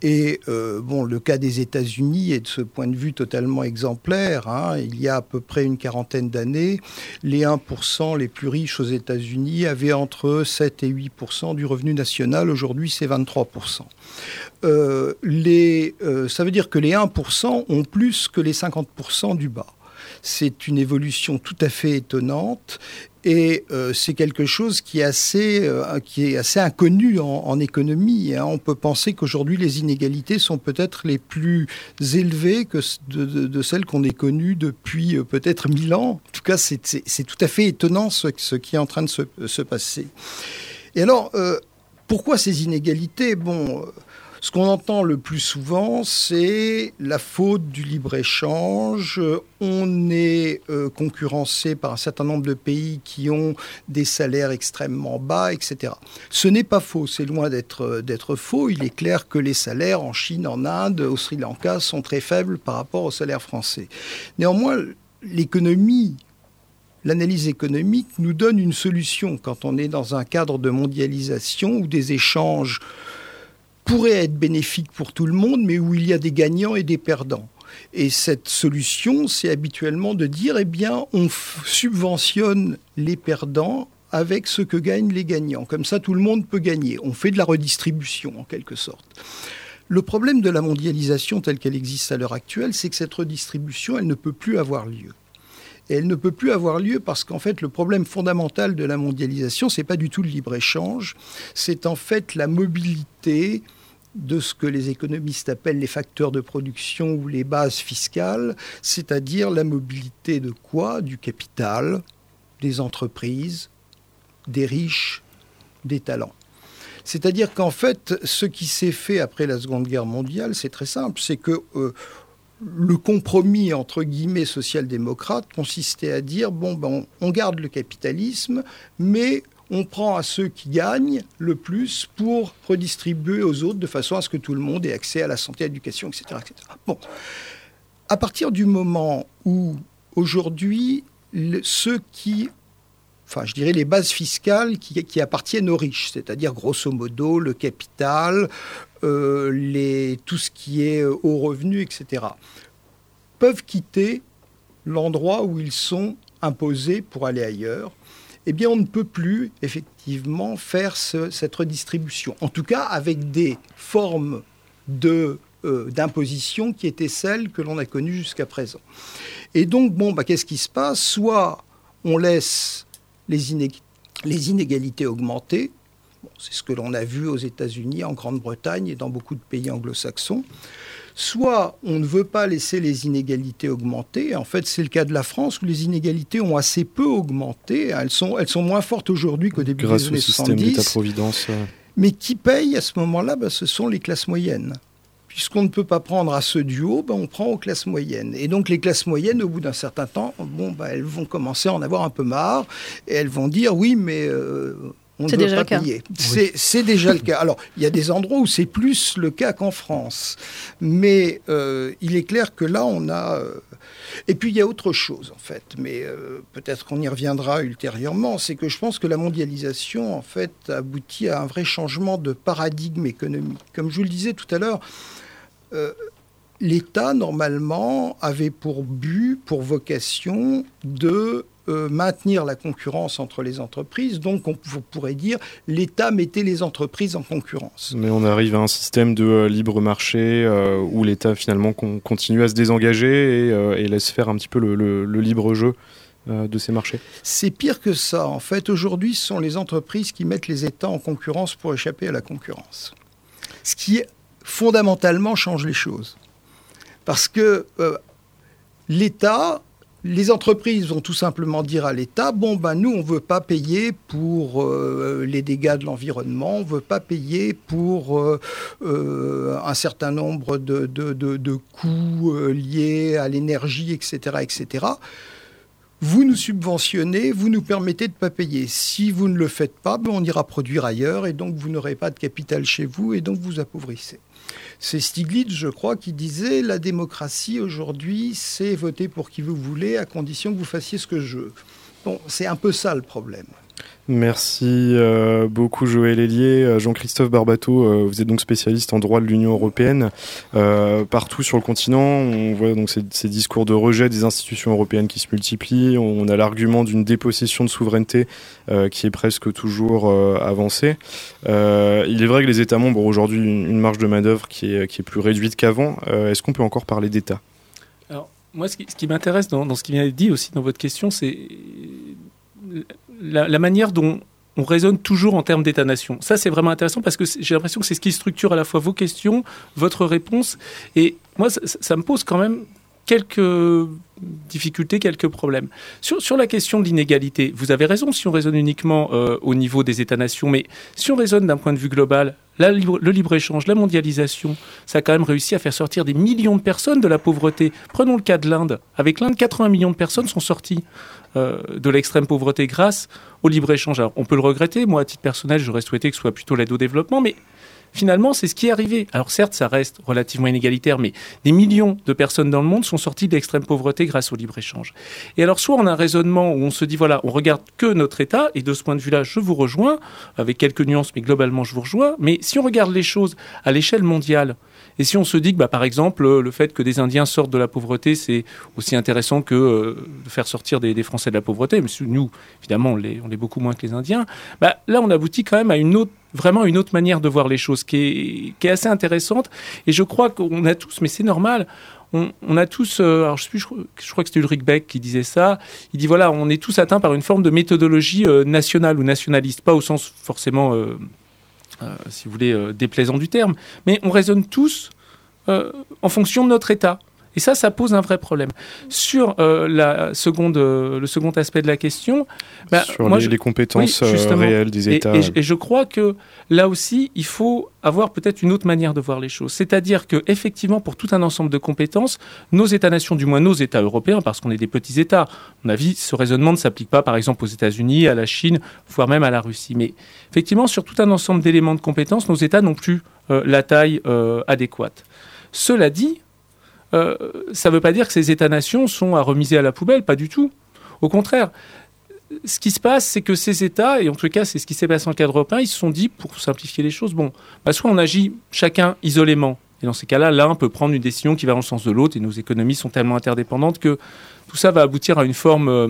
Et euh, bon, le cas des États-Unis est de ce point de vue totalement exemplaire. Hein. Il y a à peu près une quarantaine d'années, les 1% les plus riches aux États-Unis avaient entre 7 et 8% du revenu national. Aujourd'hui, c'est 23%. Euh, les, euh, ça veut dire que les 1% ont plus que les 50% du bas. C'est une évolution tout à fait étonnante et euh, c'est quelque chose qui est assez, euh, qui est assez inconnu en, économie. Hein. On peut penser qu'aujourd'hui, les inégalités sont peut-être les plus élevées que de, celles qu'on ait connues depuis euh, peut-être mille ans. En tout cas, c'est tout à fait étonnant ce, ce, qui est en train de se, se passer. Et alors, pourquoi ces inégalités? Bon ce qu'on entend le plus souvent, c'est la faute du libre-échange. On est euh, concurrencé par un certain nombre de pays qui ont des salaires extrêmement bas, etc. Ce n'est pas faux, c'est loin euh, d'être faux. Il est clair que les salaires en Chine, en Inde, au Sri Lanka sont très faibles par rapport aux salaires français. Néanmoins, l'économie l'analyse économique nous donne une solution quand on est dans un cadre de mondialisation ou des échanges pourrait être bénéfique pour tout le monde, mais où il y a des gagnants et des perdants. Et cette solution, c'est habituellement de dire, eh bien, on subventionne les perdants avec ce que gagnent les gagnants. Comme ça, tout le monde peut gagner. On fait de la redistribution, en quelque sorte. Le problème de la mondialisation telle qu'elle existe à l'heure actuelle, c'est que cette redistribution, elle ne peut plus avoir lieu. Et elle ne peut plus avoir lieu parce qu'en fait, le problème fondamental de la mondialisation, c'est pas du tout le libre-échange, c'est en fait la mobilité de ce que les économistes appellent les facteurs de production ou les bases fiscales, c'est-à-dire la mobilité de quoi? Du capital, des entreprises, des riches, des talents. C'est-à-dire qu'en fait, ce qui s'est fait après la Seconde Guerre mondiale, c'est très simple, c'est que euh, le compromis entre guillemets social-démocrate consistait à dire bon ben on, garde le capitalisme, mais on prend à ceux qui gagnent le plus pour redistribuer aux autres de façon à ce que tout le monde ait accès à la santé, à l'éducation, etc., etc. Bon, à partir du moment où aujourd'hui ceux qui enfin je dirais les bases fiscales qui, qui appartiennent aux riches, c'est-à-dire grosso modo le capital, les, tout ce qui est euh, haut revenu, etc., peuvent quitter l'endroit où ils sont imposés pour aller ailleurs, eh bien, on ne peut plus effectivement faire cette redistribution. En tout cas, avec des formes de, euh, d'imposition qui étaient celles que l'on a connues jusqu'à présent. Et donc, bon, bah, qu'est-ce qui se passe? Soit on laisse les inégalités augmenter, c'est ce que l'on a vu aux États-Unis, en Grande-Bretagne et dans beaucoup de pays anglo-saxons. Soit on ne veut pas laisser les inégalités augmenter. En fait, c'est le cas de la France où les inégalités ont assez peu augmenté. Elles sont, elles sont moins fortes aujourd'hui qu'au début Grâce des années au système 70. d'État-providence. euh. Mais qui paye à ce moment-là? Ben, Ce sont les classes moyennes. Puisqu'on ne peut pas prendre à ceux du haut, ben, on prend aux classes moyennes. Et donc les classes moyennes, au bout d'un certain temps, bon, ben, elles vont commencer à en avoir un peu marre. Et elles vont dire, oui, mais euh, on ne déjà pas le cas. payer. C'est c'est déjà le cas. Alors, il y a des endroits où c'est plus le cas qu'en France. Mais euh, il est clair que là, on a... euh, Et puis, il y a autre chose, en fait. Mais euh, peut-être qu'on y reviendra ultérieurement. C'est que je pense que la mondialisation, en fait, aboutit à un vrai changement de paradigme économique. Comme je vous le disais tout à l'heure, euh, l'État, normalement, avait pour but, pour vocation, de euh, maintenir la concurrence entre les entreprises. Donc, on pourrait dire, l'État mettait les entreprises en concurrence. Mais on arrive à un système de euh, libre marché euh, où l'État finalement con- continue à se désengager et, et laisse faire un petit peu le, le- le libre jeu de ces marchés. C'est pire que ça. En fait, aujourd'hui, ce sont les entreprises qui mettent les États en concurrence pour échapper à la concurrence. Ce qui, fondamentalement, change les choses. Parce que l'État, les entreprises vont tout simplement dire à l'État, bon, ben nous, on ne veut pas payer pour euh, les dégâts de l'environnement, on ne veut pas payer pour euh, euh, un certain nombre de, coûts liés à l'énergie, etc., etc. Vous nous subventionnez, vous nous permettez de ne pas payer. Si vous ne le faites pas, ben, on ira produire ailleurs et donc vous n'aurez pas de capital chez vous et donc vous appauvrissez. C'est Stiglitz, je crois, qui disait la démocratie aujourd'hui, c'est voter pour qui vous voulez à condition que vous fassiez ce que je veux. Bon, c'est un peu ça le problème. Merci euh, beaucoup Joël Hélier. Euh, Jean-Christophe Barbato, euh, vous êtes donc spécialiste en droit de l'Union européenne. Partout sur le continent, on voit donc ces, discours de rejet des institutions européennes qui se multiplient. On a l'argument d'une dépossession de souveraineté qui est presque toujours avancée. Il est vrai que les États membres ont aujourd'hui une, marge de main-d'œuvre qui est, qui est plus réduite qu'avant. Est-ce qu'on peut encore parler d'État? Alors, moi, ce qui, m'intéresse dans ce qui vient d'être dit aussi dans votre question, c'est la, manière dont on raisonne toujours en termes d'État-nation. Ça, c'est vraiment intéressant parce que j'ai l'impression que c'est ce qui structure à la fois vos questions, votre réponse. Et moi, ça, me pose quand même quelques difficultés, quelques problèmes. Sur, la question de l'inégalité, vous avez raison si on raisonne uniquement euh, au niveau des États-nations, mais si on raisonne d'un point de vue global, le libre-échange, la mondialisation, ça a quand même réussi à faire sortir des millions de personnes de la pauvreté. Prenons le cas de l'Inde. Avec l'Inde, 80 millions de personnes sont sorties de l'extrême pauvreté grâce au libre-échange. Alors, on peut le regretter. Moi, à titre personnel, j'aurais souhaité que ce soit plutôt l'aide au développement, mais finalement, c'est ce qui est arrivé. Alors certes, ça reste relativement inégalitaire, mais des millions de personnes dans le monde sont sorties de l'extrême pauvreté grâce au libre-échange. Et alors, soit on a un raisonnement où on se dit, voilà, on regarde que notre État, et de ce point de vue-là, je vous rejoins, avec quelques nuances, mais globalement, je vous rejoins. Mais si on regarde les choses à l'échelle mondiale, et si on se dit que, bah, par exemple, le fait que des Indiens sortent de la pauvreté, c'est aussi intéressant que euh, de faire sortir des, Français de la pauvreté, mais nous, évidemment, on l'est beaucoup moins que les Indiens, bah, là, on aboutit quand même à une autre vraiment une autre manière de voir les choses qui est, assez intéressante. Et je crois qu'on a tous, mais c'est normal, on, a tous, euh, alors je, crois- que c'était Ulrich Beck qui disait ça, il dit voilà, on est tous atteints par une forme de méthodologie euh, nationale ou nationaliste, pas au sens forcément, euh, si vous voulez, euh, déplaisant du terme, mais on raisonne tous euh, en fonction de notre État. Et ça, ça pose un vrai problème. Sur euh, la seconde, euh, le second aspect de la question, bah, Sur moi, les, je- les compétences oui, euh, réelles des États Et, je- et je crois que là aussi, il faut avoir peut-être une autre manière de voir les choses. C'est-à-dire que effectivement, pour tout un ensemble de compétences, nos États-nations, du moins nos États européens, parce qu'on est des petits États, à mon avis, ce raisonnement ne s'applique pas, par exemple, aux États-Unis, à la Chine, voire même à la Russie. Mais effectivement, sur tout un ensemble d'éléments de compétences, nos États n'ont plus euh, la taille adéquate. Cela dit, euh, ça ne veut pas dire que ces États-nations sont à remiser à la poubelle, pas du tout. Au contraire, ce qui se passe, c'est que ces États, et en tout cas c'est ce qui s'est passé en cadre européen, ils se sont dit, pour simplifier les choses, bon, bah, soit on agit chacun isolément, et dans ces cas-là, l'un peut prendre une décision qui va dans le sens de l'autre, et nos économies sont tellement interdépendantes que tout ça va aboutir à une forme euh,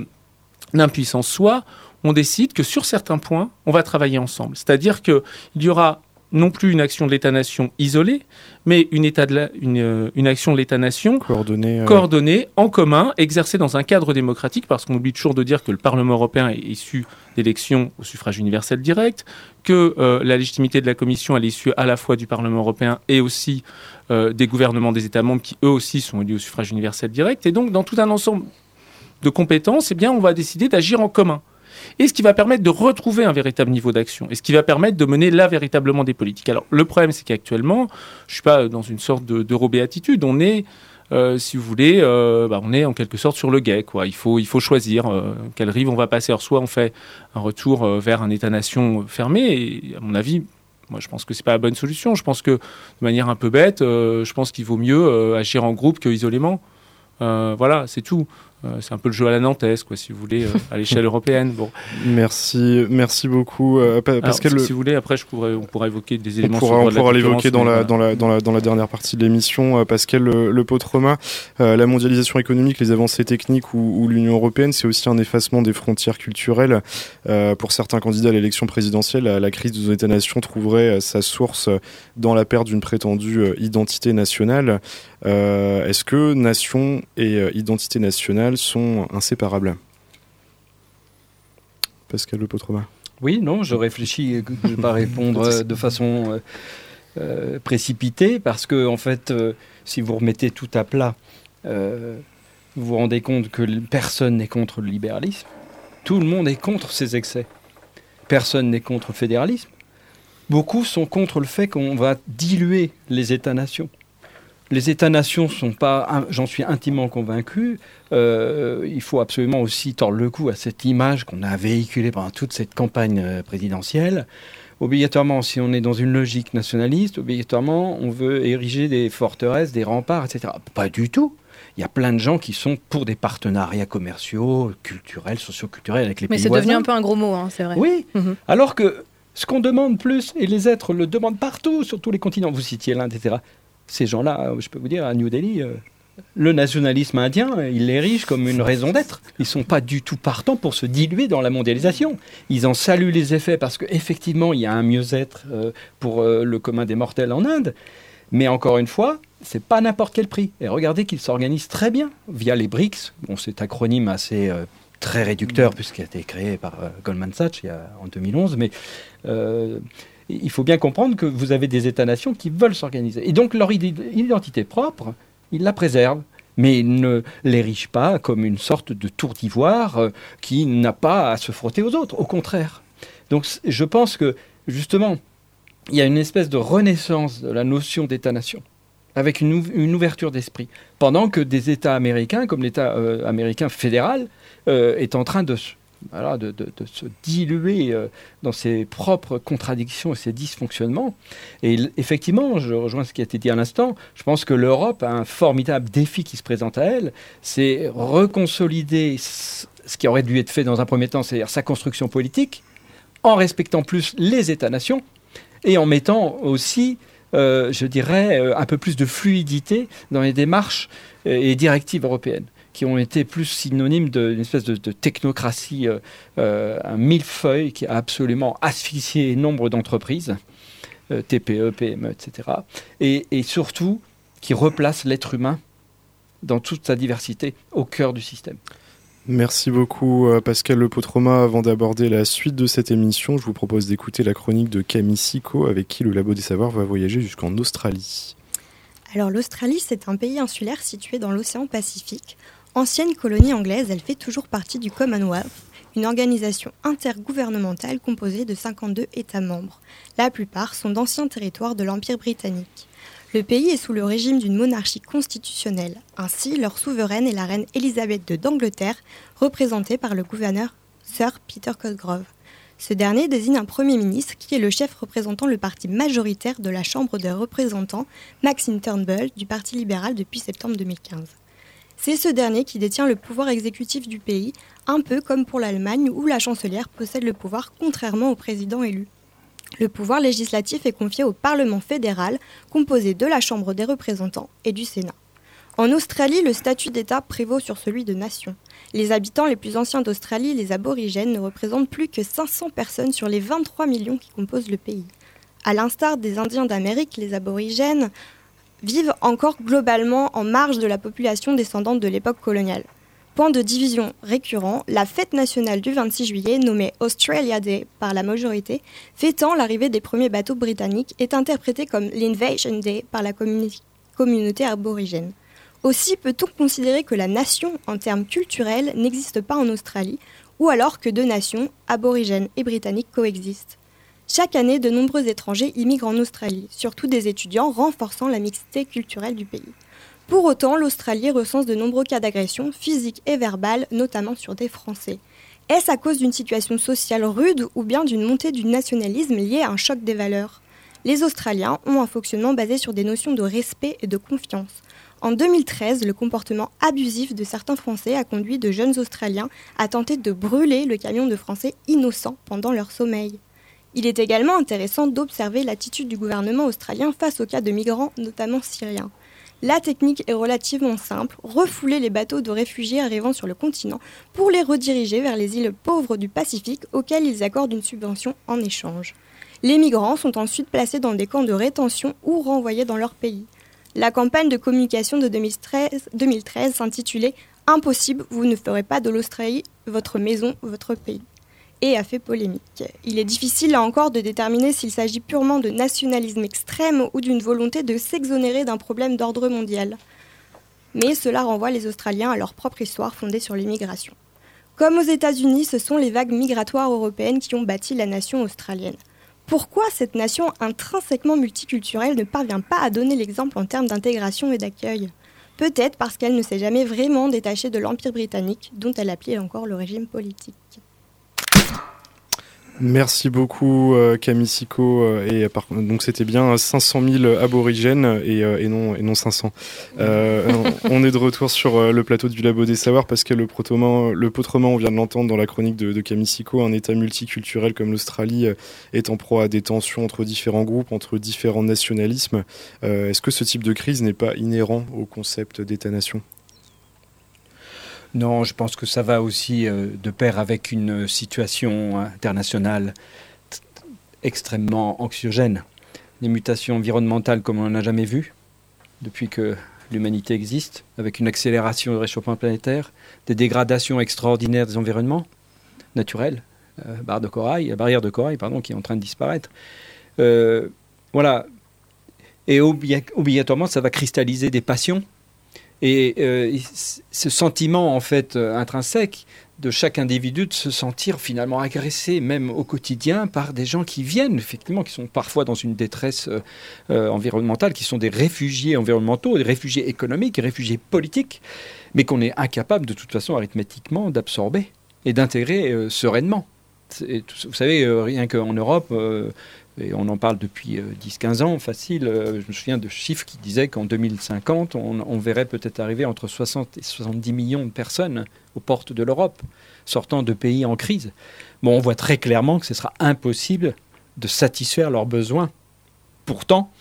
d'impuissance. Soit on décide que sur certains points, on va travailler ensemble. C'est-à-dire qu'il y aura non plus une action de l'État-nation isolée, mais une, état de une, une, action de l'État-nation coordonnée, coordonnée, en commun, exercée dans un cadre démocratique, parce qu'on oublie toujours de dire que le Parlement européen est issu d'élections au suffrage universel direct, que la légitimité de la Commission est issue à la fois du Parlement européen et aussi des gouvernements des États membres qui eux aussi sont élus au suffrage universel direct. Et donc, dans tout un ensemble de compétences, eh bien, on va décider d'agir en commun. Et ce qui va permettre de retrouver un véritable niveau d'action, et ce qui va permettre de mener là véritablement des politiques. Alors, le problème, c'est qu'actuellement, je ne suis pas dans une sorte d'eurobéatitude, on est... Euh, si vous voulez, euh, bah, on est en quelque sorte sur le guet. Il, faut, il faut choisir euh, quelle rive on va passer. Alors, soit on fait un retour vers un État-nation fermé, et à mon avis, moi, je pense que c'est pas la bonne solution. Je pense que, de manière un peu bête, je pense qu'il vaut mieux agir en groupe que isolément. voilà, c'est tout. Euh, c'est un peu le jeu à la Nantes, quoi, si vous voulez, euh, à l'échelle européenne. Bon. Merci, merci beaucoup, euh, Pascal. si, vous voulez, après, je pourrais, on pourra évoquer des éléments. On pourra, on pourra l'évoquer dans la, dans, la, dans, la, dans la dernière partie de l'émission. Pascal Le, le Potrema, la mondialisation économique, les avancées techniques ou, l'Union européenne, c'est aussi un effacement des frontières culturelles. pour certains candidats à l'élection présidentielle, la, crise de nos États-nations trouverait sa source dans la perte d'une prétendue identité nationale. Est-ce que nation et identité nationale sont inséparables? Pascal Le Potrema. Oui, non, je réfléchis, je ne vais pas répondre de façon euh, euh, précipitée, parce que, en fait, euh, si vous remettez tout à plat, vous vous rendez compte que personne n'est contre le libéralisme. Tout le monde est contre ces excès. Personne n'est contre le fédéralisme. Beaucoup sont contre le fait qu'on va diluer les États-nations les États-nations sont pas, j'en suis intimement convaincu, euh, il faut absolument aussi tordre le cou à cette image qu'on a véhiculée pendant toute cette campagne euh, présidentielle. Obligatoirement, si on est dans une logique nationaliste, obligatoirement, on veut ériger des forteresses, des remparts, etc. Pas du tout. Il y a plein de gens qui sont pour des partenariats commerciaux, culturels, socioculturels avec les pays voisins. Mais c'est devenu un peu un gros mot, hein, c'est vrai. Oui, mhm. alors que ce qu'on demande plus, et les êtres le demandent partout, sur tous les continents, vous citiez l'Inde, etc., ces gens-là, euh, je peux vous dire, à New Delhi, euh, le nationalisme indien, ils l'érigent comme une raison d'être. Ils ne sont pas du tout partants pour se diluer dans la mondialisation. Ils en saluent les effets parce qu'effectivement, il y a un mieux-être euh, pour le commun des mortels en Inde. Mais encore une fois, c'est pas n'importe quel prix. Et regardez qu'ils s'organisent très bien via les BRICS. Bon, cet acronyme assez très réducteur puisqu'il a été créé par Goldman Sachs en 2011, mais il faut bien comprendre que vous avez des États-nations qui veulent s'organiser. Et donc leur identité propre, ils la préservent. Mais ils ne l'érigent pas comme une sorte de tour d'ivoire euh, qui n'a pas à se frotter aux autres. Au contraire. Donc je pense que, justement, il y a une espèce de renaissance de la notion d'État-nation avec une, ouverture d'esprit, pendant que des États américains, comme l'État euh, américain fédéral, euh, est en train de de, se diluer euh, dans ses propres contradictions et ses dysfonctionnements. Et effectivement, je rejoins ce qui a été dit à l'instant, je pense que l'Europe a un formidable défi qui se présente à elle, c'est reconsolider ce qui aurait dû être fait dans un premier temps, c'est-à-dire sa construction politique, en respectant plus les États-nations et en mettant aussi, euh, je dirais, euh, un peu plus de fluidité dans les démarches et directives européennes qui ont été plus synonymes d'une espèce de, technocratie, euh, euh, un millefeuille qui a absolument asphyxié nombre d'entreprises, euh, TPE, PME, etc. Et, et surtout qui replace l'être humain dans toute sa diversité au cœur du système. Merci beaucoup Pascal Le Potroma. Avant d'aborder la suite de cette émission, je vous propose d'écouter la chronique de Camille Sico avec qui le Labo des Savoirs va voyager jusqu'en Australie. Alors l'Australie, c'est un pays insulaire situé dans l'océan Pacifique, Ancienne colonie anglaise, elle fait toujours partie du Commonwealth, une organisation intergouvernementale composée de 52 États membres. La plupart sont d'anciens territoires de l'Empire britannique. Le pays est sous le régime d'une monarchie constitutionnelle. Ainsi, leur souveraine est la reine Elisabeth II d'Angleterre, représentée par le gouverneur Sir Peter Cosgrove. Ce dernier désigne un Premier ministre qui est le chef représentant le parti majoritaire de la Chambre des représentants, Maxine Turnbull, du Parti libéral depuis septembre 2015. C'est ce dernier qui détient le pouvoir exécutif du pays, un peu comme pour l'Allemagne où la chancelière possède le pouvoir contrairement au président élu. Le pouvoir législatif est confié au Parlement fédéral, composé de la Chambre des représentants et du Sénat. En Australie, le statut d'État prévaut sur celui de nation. Les habitants les plus anciens d'Australie, les aborigènes, ne représentent plus que 500 personnes sur les 23 millions qui composent le pays. À l'instar des Indiens d'Amérique, les aborigènes vivent encore globalement en marge de la population descendante de l'époque coloniale. Point de division récurrent, la fête nationale du 26 juillet, nommée Australia Day par la majorité, fêtant l'arrivée des premiers bateaux britanniques, est interprétée comme l'Invasion Day par la communauté aborigène. Aussi peut-on considérer que la nation, en termes culturels, n'existe pas en Australie, ou alors que deux nations, aborigènes et britanniques, coexistent. Chaque année, de nombreux étrangers immigrent en Australie, surtout des étudiants renforçant la mixité culturelle du pays. Pour autant, l'Australie recense de nombreux cas d'agression physiques et verbales, notamment sur des Français. Est-ce à cause d'une situation sociale rude ou bien d'une montée du nationalisme liée à un choc des valeurs? Les Australiens ont un fonctionnement basé sur des notions de respect et de confiance. En 2013, le comportement abusif de certains Français a conduit de jeunes Australiens à tenter de brûler le camion de Français innocents pendant leur sommeil. Il est également intéressant d'observer l'attitude du gouvernement australien face aux cas de migrants, notamment syriens. La technique est relativement simple, refouler les bateaux de réfugiés arrivant sur le continent pour les rediriger vers les îles pauvres du Pacifique auxquelles ils accordent une subvention en échange. Les migrants sont ensuite placés dans des camps de rétention ou renvoyés dans leur pays. La campagne de communication de 2013, 2013 s'intitulait Impossible, vous ne ferez pas de l'Australie votre maison, votre pays et a fait polémique. Il est difficile là encore de déterminer s'il s'agit purement de nationalisme extrême ou d'une volonté de s'exonérer d'un problème d'ordre mondial. Mais cela renvoie les Australiens à leur propre histoire fondée sur l'immigration. Comme aux États-Unis, ce sont les vagues migratoires européennes qui ont bâti la nation australienne. Pourquoi cette nation intrinsèquement multiculturelle ne parvient pas à donner l'exemple en termes d'intégration et d'accueil? Peut-être parce qu'elle ne s'est jamais vraiment détachée de l'Empire britannique, dont elle appelait encore le régime politique. Merci beaucoup euh, Camille Sico euh, et donc c'était bien 500 000 aborigènes et, euh, non et non 500. on est de retour sur le plateau du Labo des Savoirs parce que le protrement, le potrement on vient de l'entendre dans la chronique de, de Camille Sico, un État multiculturel comme l'Australie est en proie à des tensions entre différents groupes, entre différents nationalismes. Est-ce que ce type de crise n'est pas inhérent au concept d'État-nation? Non, je pense que ça va aussi euh, de pair avec une situation internationale extrêmement anxiogène. Des mutations environnementales comme on n'en a jamais vu depuis que l'humanité existe, avec une accélération du réchauffement planétaire, des dégradations extraordinaires des environnements naturels, euh, de corail, la barrière de corail pardon, qui est en train de disparaître. Euh, voilà. Et obligatoirement, ça va cristalliser des passions et euh, ce sentiment en fait euh, intrinsèque de chaque individu de se sentir finalement agressé, même au quotidien, par des gens qui viennent, effectivement, qui sont parfois dans une détresse euh, environnementale, qui sont des réfugiés environnementaux, des réfugiés économiques, des réfugiés politiques, mais qu'on est incapable de toute façon arithmétiquement d'absorber et d'intégrer sereinement. vous savez, rien qu'en Europe, et on en parle depuis 10-15 euh, ans, facile. Euh, je me souviens de chiffres qui disaient qu'en 2050, on, verrait peut-être arriver entre 60 et 70 millions de personnes aux portes de l'Europe, sortant de pays en crise. Bon, on voit très clairement que ce sera impossible de satisfaire leurs besoins. Pourtant,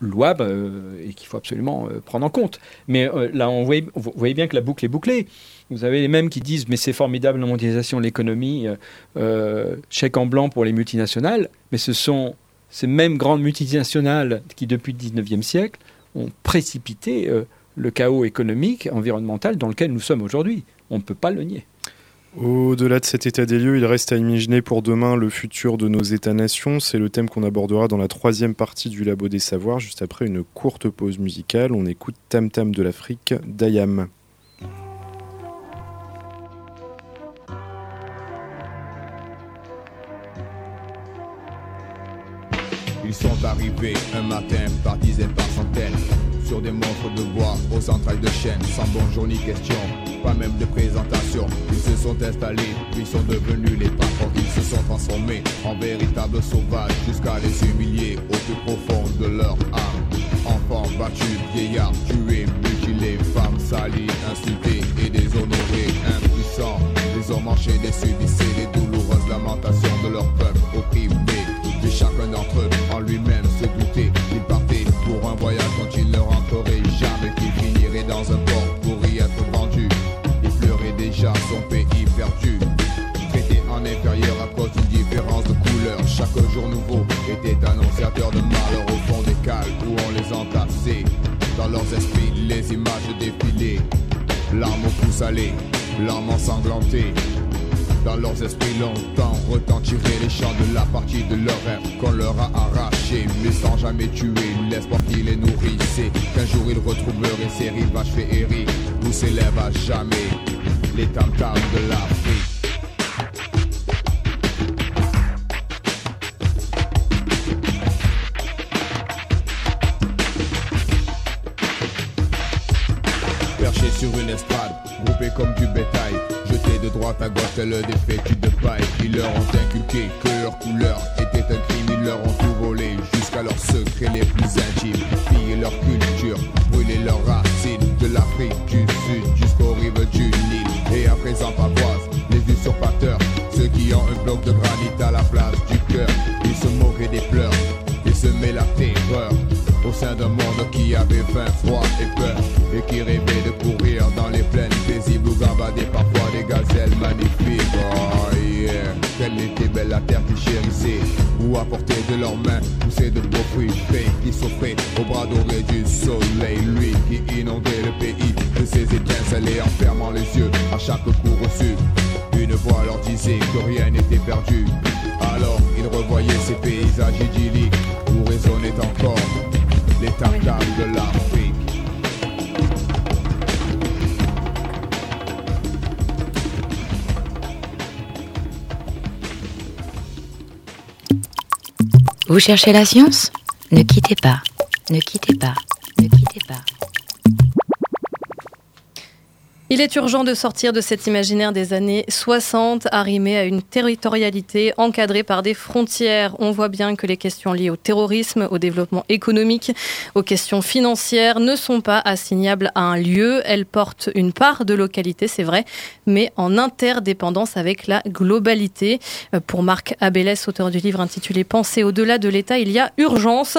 louable euh, et qu'il faut absolument prendre en compte. Mais là, on voyez, vous voyez bien que la boucle est bouclée. Vous avez les mêmes qui disent mais c'est formidable la mondialisation, l'économie, euh, euh, chèque en blanc pour les multinationales, mais ce sont ces mêmes grandes multinationales qui depuis le 19e siècle ont précipité euh, le chaos économique, environnemental dans lequel nous sommes aujourd'hui. On ne peut pas le nier. Au-delà de cet état des lieux, il reste à imaginer pour demain le futur de nos États-nations. C'est le thème qu'on abordera dans la troisième partie du Labo des Savoirs, juste après une courte pause musicale. On écoute Tam Tam de l'Afrique d'Ayam. Ils sont arrivés un matin par dizaines, par centaines Sur des montres de bois aux entrailles de chêne. Sans bonjour ni question, pas même de présentation. Ils se sont installés, puis sont devenus les patrons. Ils se sont transformés en véritables sauvages Jusqu'à les humilier au plus profond de leur âme. Enfants battus, vieillards tués, mutilés Femmes salies, insultées et déshonorées Impuissants, les hommes enchaînés, subissaient les douloureuses lamentations de leur peuple de malheur au fond des cales où on les entassait. Dans leurs esprits, les images défilées. Larmes au pouce salé, larmes. Dans leurs esprits longtemps retentirer les chants de la partie de leur rêve qu'on leur a arraché, mais sans jamais tuer l'espoir qui les nourrissait. Qu'un jour ils retrouveraient ces rivages féeriques où s'élèvent à jamais les tam de l'Afrique. Sur une estrade, groupé comme du bétail, jeté de droite à gauche tel des de paille. Ils leur ont inculqué que leur couleur était un crime, ils leur ont tout volé jusqu'à leurs secrets les plus intimes. Piller leur culture, brûler leurs racines de l'Afrique du Sud jusqu'aux rives du Nil. Et à présent pavoisent les usurpateurs, ceux qui ont un bloc de granit à la place du cœur. Ils se moquaient des pleurs, ils semaient la terreur au sein d'un monde qui avait faim, froid et peur et qui rêvait de courir dans les plaines paisibles où gambadaient parfois des gazelles magnifiques. Oh yeah, quelle était belle la terre qu'ils chérissaient, où à de leurs mains poussaient de beaux fruits frais qui s'offraient au bras doré du soleil, lui qui inondait le pays de ses étincelles et en fermant les yeux à chaque coup reçu. Une voix leur disait que rien n'était perdu. Alors ils revoyaient ces paysages idylliques Vous cherchez la science? Ne quittez pas, ne quittez pas, ne quittez pas. Il est urgent de sortir de cet imaginaire des années 60, arrimé à une territorialité encadrée par des frontières. On voit bien que les questions liées au terrorisme, au développement économique, aux questions financières ne sont pas assignables à un lieu. Elles portent une part de localité, c'est vrai, mais en interdépendance avec la globalité. Pour Marc Abélès, auteur du livre intitulé Penser au-delà de l'État, il y a urgence.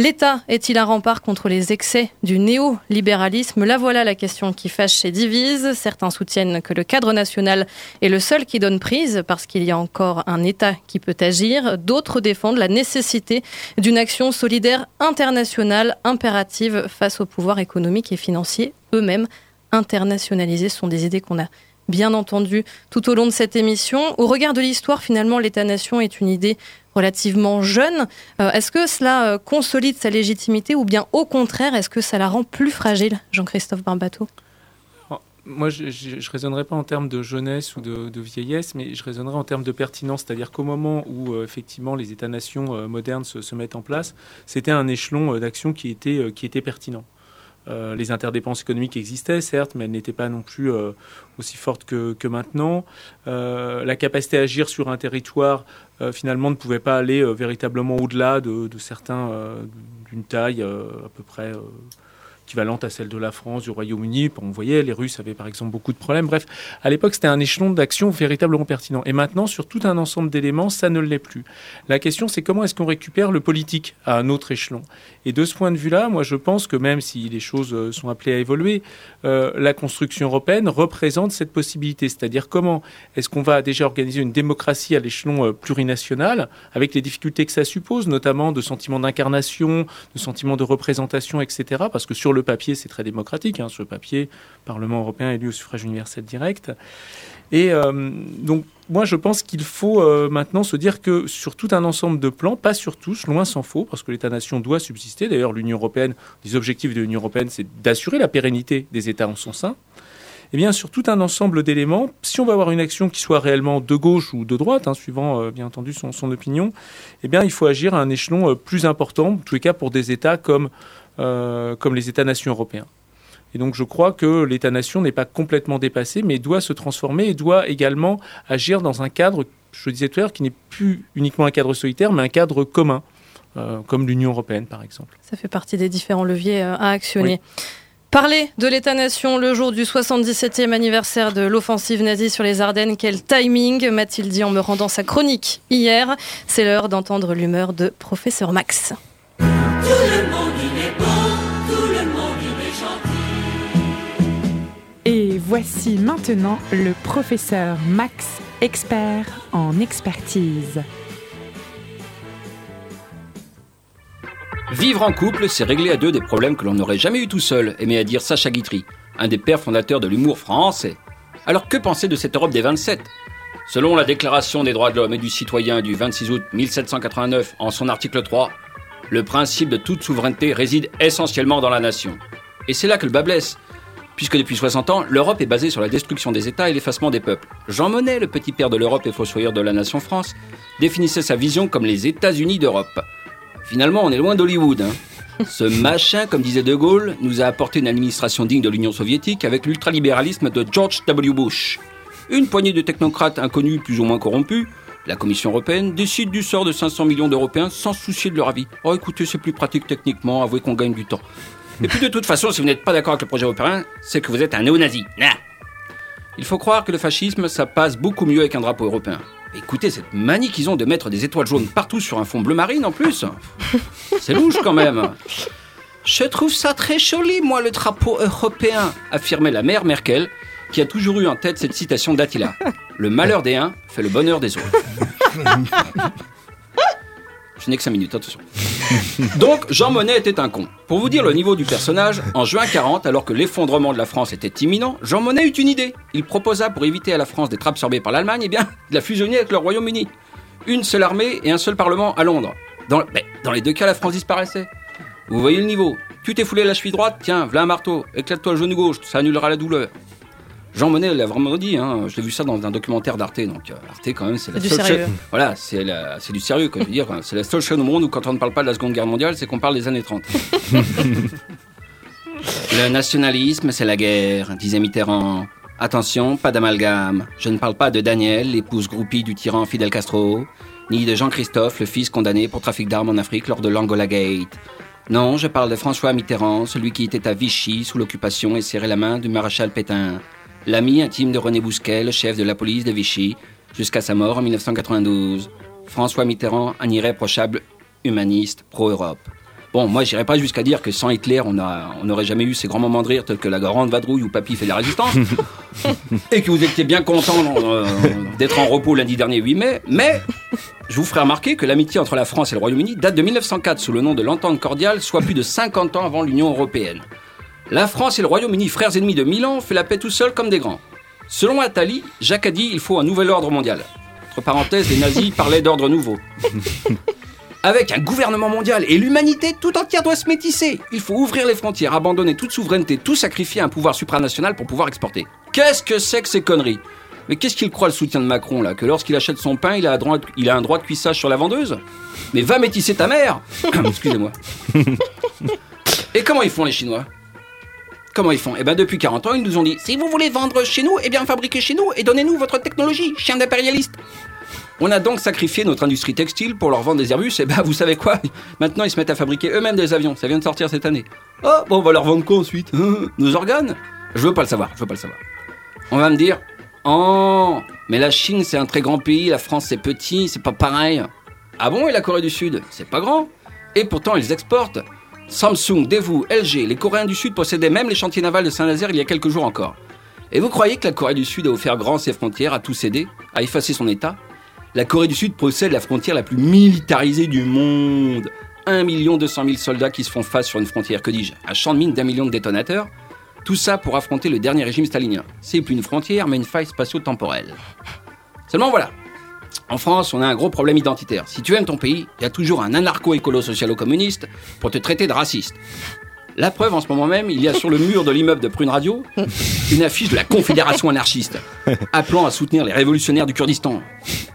L'État est-il un rempart contre les excès du néolibéralisme? La voilà la question qui fâche et divise. Certains soutiennent que le cadre national est le seul qui donne prise parce qu'il y a encore un État qui peut agir. D'autres défendent la nécessité d'une action solidaire internationale impérative face aux pouvoirs économiques et financiers eux-mêmes internationalisés. Ce sont des idées qu'on a bien entendu tout au long de cette émission. Au regard de l'histoire, finalement, l'État-nation est une idée relativement jeune. Euh, est-ce que cela euh, consolide sa légitimité ou bien au contraire, est-ce que ça la rend plus fragile, Jean-Christophe Barbato? Moi, je ne raisonnerai pas en termes de jeunesse ou de, vieillesse, mais je raisonnerai en termes de pertinence. C'est-à-dire qu'au moment où, euh, effectivement, les États-nations modernes se, se, mettent en place, c'était un échelon d'action qui, était qui était pertinent. Euh, les interdépendances économiques existaient, certes, mais elles n'étaient pas non plus euh, aussi fortes que, maintenant. Euh, la capacité à agir sur un territoire, finalement, ne pouvait pas aller véritablement au-delà de, de, certains, d'une taille à peu près équivalente à celle de la France, du Royaume-Uni. On voyait, les Russes avaient par exemple beaucoup de problèmes. Bref, à l'époque, c'était un échelon d'action véritablement pertinent. Et maintenant, sur tout un ensemble d'éléments, ça ne l'est plus. La question, c'est comment est-ce qu'on récupère le politique à un autre échelon? Et de ce point de vue-là, moi, je pense que même si les choses euh, sont appelées à évoluer, euh, la construction européenne représente cette possibilité. C'est-à-dire comment est-ce qu'on va déjà organiser une démocratie à l'échelon euh, plurinational, avec les difficultés que ça suppose, notamment de sentiments d'incarnation, de sentiments de représentation, etc. Parce que sur le papier, c'est très démocratique. Hein, ce papier, Parlement européen élu au suffrage universel direct. Et euh, donc, moi, je pense qu'il faut euh, maintenant se dire que sur tout un ensemble de plans, pas sur tous, loin s'en faut, parce que l'État-nation doit subsister. D'ailleurs, l'Union européenne, les objectifs de l'Union européenne, c'est d'assurer la pérennité des États en son sein. Eh bien, sur tout un ensemble d'éléments, si on va avoir une action qui soit réellement de gauche ou de droite, hein, suivant euh, bien entendu son, son, opinion, eh bien, il faut agir à un échelon plus important, en tous les cas pour des États comme euh, comme les États-nations européens. Et donc je crois que l'État-nation n'est pas complètement dépassé, mais doit se transformer et doit également agir dans un cadre, je disais tout à l'heure, qui n'est plus uniquement un cadre solitaire, mais un cadre commun, euh, comme l'Union européenne par exemple. Ça fait partie des différents leviers euh, à actionner. Parler de l'État-nation le jour du 77e anniversaire de l'offensive nazie sur les Ardennes, quel timing, m'a-t-il dit en me rendant sa chronique hier. C'est l'heure d'entendre l'humeur de professeur Max. Voici maintenant le professeur Max, expert en expertise. Vivre en couple, c'est régler à deux des problèmes que l'on n'aurait jamais eu tout seul, aimé à dire Sacha Guitry, un des pères fondateurs de l'humour français. Alors que penser de cette Europe des 27 Selon la Déclaration des droits de l'homme et du citoyen du 26 août 1789, en son article 3, le principe de toute souveraineté réside essentiellement dans la nation. Et c'est là que le bas blesse, puisque depuis 60 ans, l'Europe est basée sur la destruction des États et l'effacement des peuples. Jean Monnet, le petit père de l'Europe et fossoyeur de la nation France, définissait sa vision comme les États-Unis d'Europe. Finalement, on est loin d'Hollywood. hein. Ce machin, comme disait De Gaulle, nous a apporté une administration digne de l'Union soviétique avec l'ultralibéralisme de George W. Bush. Une poignée de technocrates inconnus plus ou moins corrompus, la Commission européenne décide du sort de 500 millions d'Européens sans soucier de leur avis. Oh écoutez, c'est plus pratique techniquement, avouez qu'on gagne du temps. Et puis de toute façon, si vous n'êtes pas d'accord avec le projet européen, c'est que vous êtes un néo-nazi. Nah. Il faut croire que le fascisme, ça passe beaucoup mieux avec un drapeau européen. Écoutez cette manie qu'ils ont de mettre des étoiles jaunes partout sur un fond bleu marine en plus. C'est louche quand même. Je trouve ça très joli, moi, le drapeau européen, affirmait la mère Merkel, qui a toujours eu en tête cette citation d'Attila. Le malheur des uns fait le bonheur des autres. Je n'ai que 5 minutes, attention. Donc, Jean Monnet était un con. Pour vous dire le niveau du personnage, en juin 40, alors que l'effondrement de la France était imminent, Jean Monnet eut une idée. Il proposa, pour éviter à la France d'être absorbée par l'Allemagne, eh bien, de la fusionner avec le Royaume-Uni. Une seule armée et un seul parlement à Londres. Dans, dans les deux cas, la France disparaissait. Vous voyez le niveau. Tu t'es foulé la cheville droite, tiens, v'là un marteau, éclate-toi le genou gauche, ça annulera la douleur. Jean Monnet l'a vraiment dit, hein. je l'ai vu ça dans un documentaire d'Arte, donc euh, Arte quand même c'est la seule chaîne- Voilà, c'est la- c'est du sérieux, quoi. Je veux dire, c'est la seule chaîne au monde où quand on ne parle pas de la Seconde Guerre mondiale, c'est qu'on parle des années 30. Le nationalisme, c'est la guerre, disait Mitterrand. Attention, pas d'amalgame. Je ne parle pas de Daniel, l'épouse groupie du tyran Fidel Castro, ni de Jean-Christophe, le fils condamné pour trafic d'armes en Afrique lors de l'Angola Gate. Non, je parle de François Mitterrand, celui qui était à Vichy sous l'occupation et serrait la main du maréchal Pétain. L'ami intime de René Bousquet, le chef de la police de Vichy, jusqu'à sa mort en 1992. François Mitterrand, un irréprochable humaniste pro-Europe. Bon, moi, j'irais pas jusqu'à dire que sans Hitler, on n'aurait jamais eu ces grands moments de rire tels que la grande vadrouille où Papy fait la résistance. et que vous étiez bien content euh, d'être en repos lundi dernier 8 mai. Mais je vous ferai remarquer que l'amitié entre la France et le Royaume-Uni date de 1904 sous le nom de l'entente cordiale, soit plus de 50 ans avant l'Union européenne. La France et le Royaume-Uni, frères ennemis de ont fait la paix tout seuls comme des grands. Selon Attali, Jacques a dit il faut un nouvel ordre mondial. Entre parenthèses, les nazis parlaient d'ordre nouveau. Avec un gouvernement mondial et l'humanité tout entière doit se métisser. Il faut ouvrir les frontières, abandonner toute souveraineté, tout sacrifier à un pouvoir supranational pour pouvoir exporter. Qu'est-ce que c'est que ces conneries? Mais qu'est-ce qu'il croit le soutien de Macron là? Que lorsqu'il achète son pain, il a, un droit de, il a un droit de cuissage sur la vendeuse? Mais va métisser ta mère Excusez-moi. Et comment ils font les Chinois? Comment ils font Eh bien, depuis 40 ans, ils nous ont dit si vous voulez vendre chez nous, eh bien, fabriquez chez nous et donnez-nous votre technologie, chien d'impérialiste. On a donc sacrifié notre industrie textile pour leur vendre des Airbus. Et ben, vous savez quoi? Maintenant, ils se mettent à fabriquer eux-mêmes des avions. Ça vient de sortir cette année. Oh, bon, on va leur vendre quoi ensuite? Nos organes? Je veux pas le savoir. Je veux pas le savoir. On va me dire Oh, mais la Chine, c'est un très grand pays. La France, c'est petit. C'est pas pareil. Ah bon Et la Corée du Sud? C'est pas grand. Et pourtant, ils exportent. Samsung, Daewoo, LG, les Coréens du Sud possédaient même les chantiers navals de Saint-Nazaire il y a quelques jours encore. Et vous croyez que la Corée du Sud a offert grand ses frontières, a tout cédé, a effacé son État? La Corée du Sud possède la frontière la plus militarisée du monde. 1 200 000 soldats qui se font face sur une frontière, que dis-je, un champ de mine d'un million de détonateurs. Tout ça pour affronter le dernier régime stalinien. C'est plus une frontière, mais une faille spatio-temporelle. Seulement voilà. En France, on a un gros problème identitaire. Si tu aimes ton pays, il y a toujours un anarcho-écolo-socialo-communiste pour te traiter de raciste. La preuve, en ce moment même, il y a sur le mur de l'immeuble de Prune Radio une affiche de la Confédération anarchiste, appelant à soutenir les révolutionnaires du Kurdistan.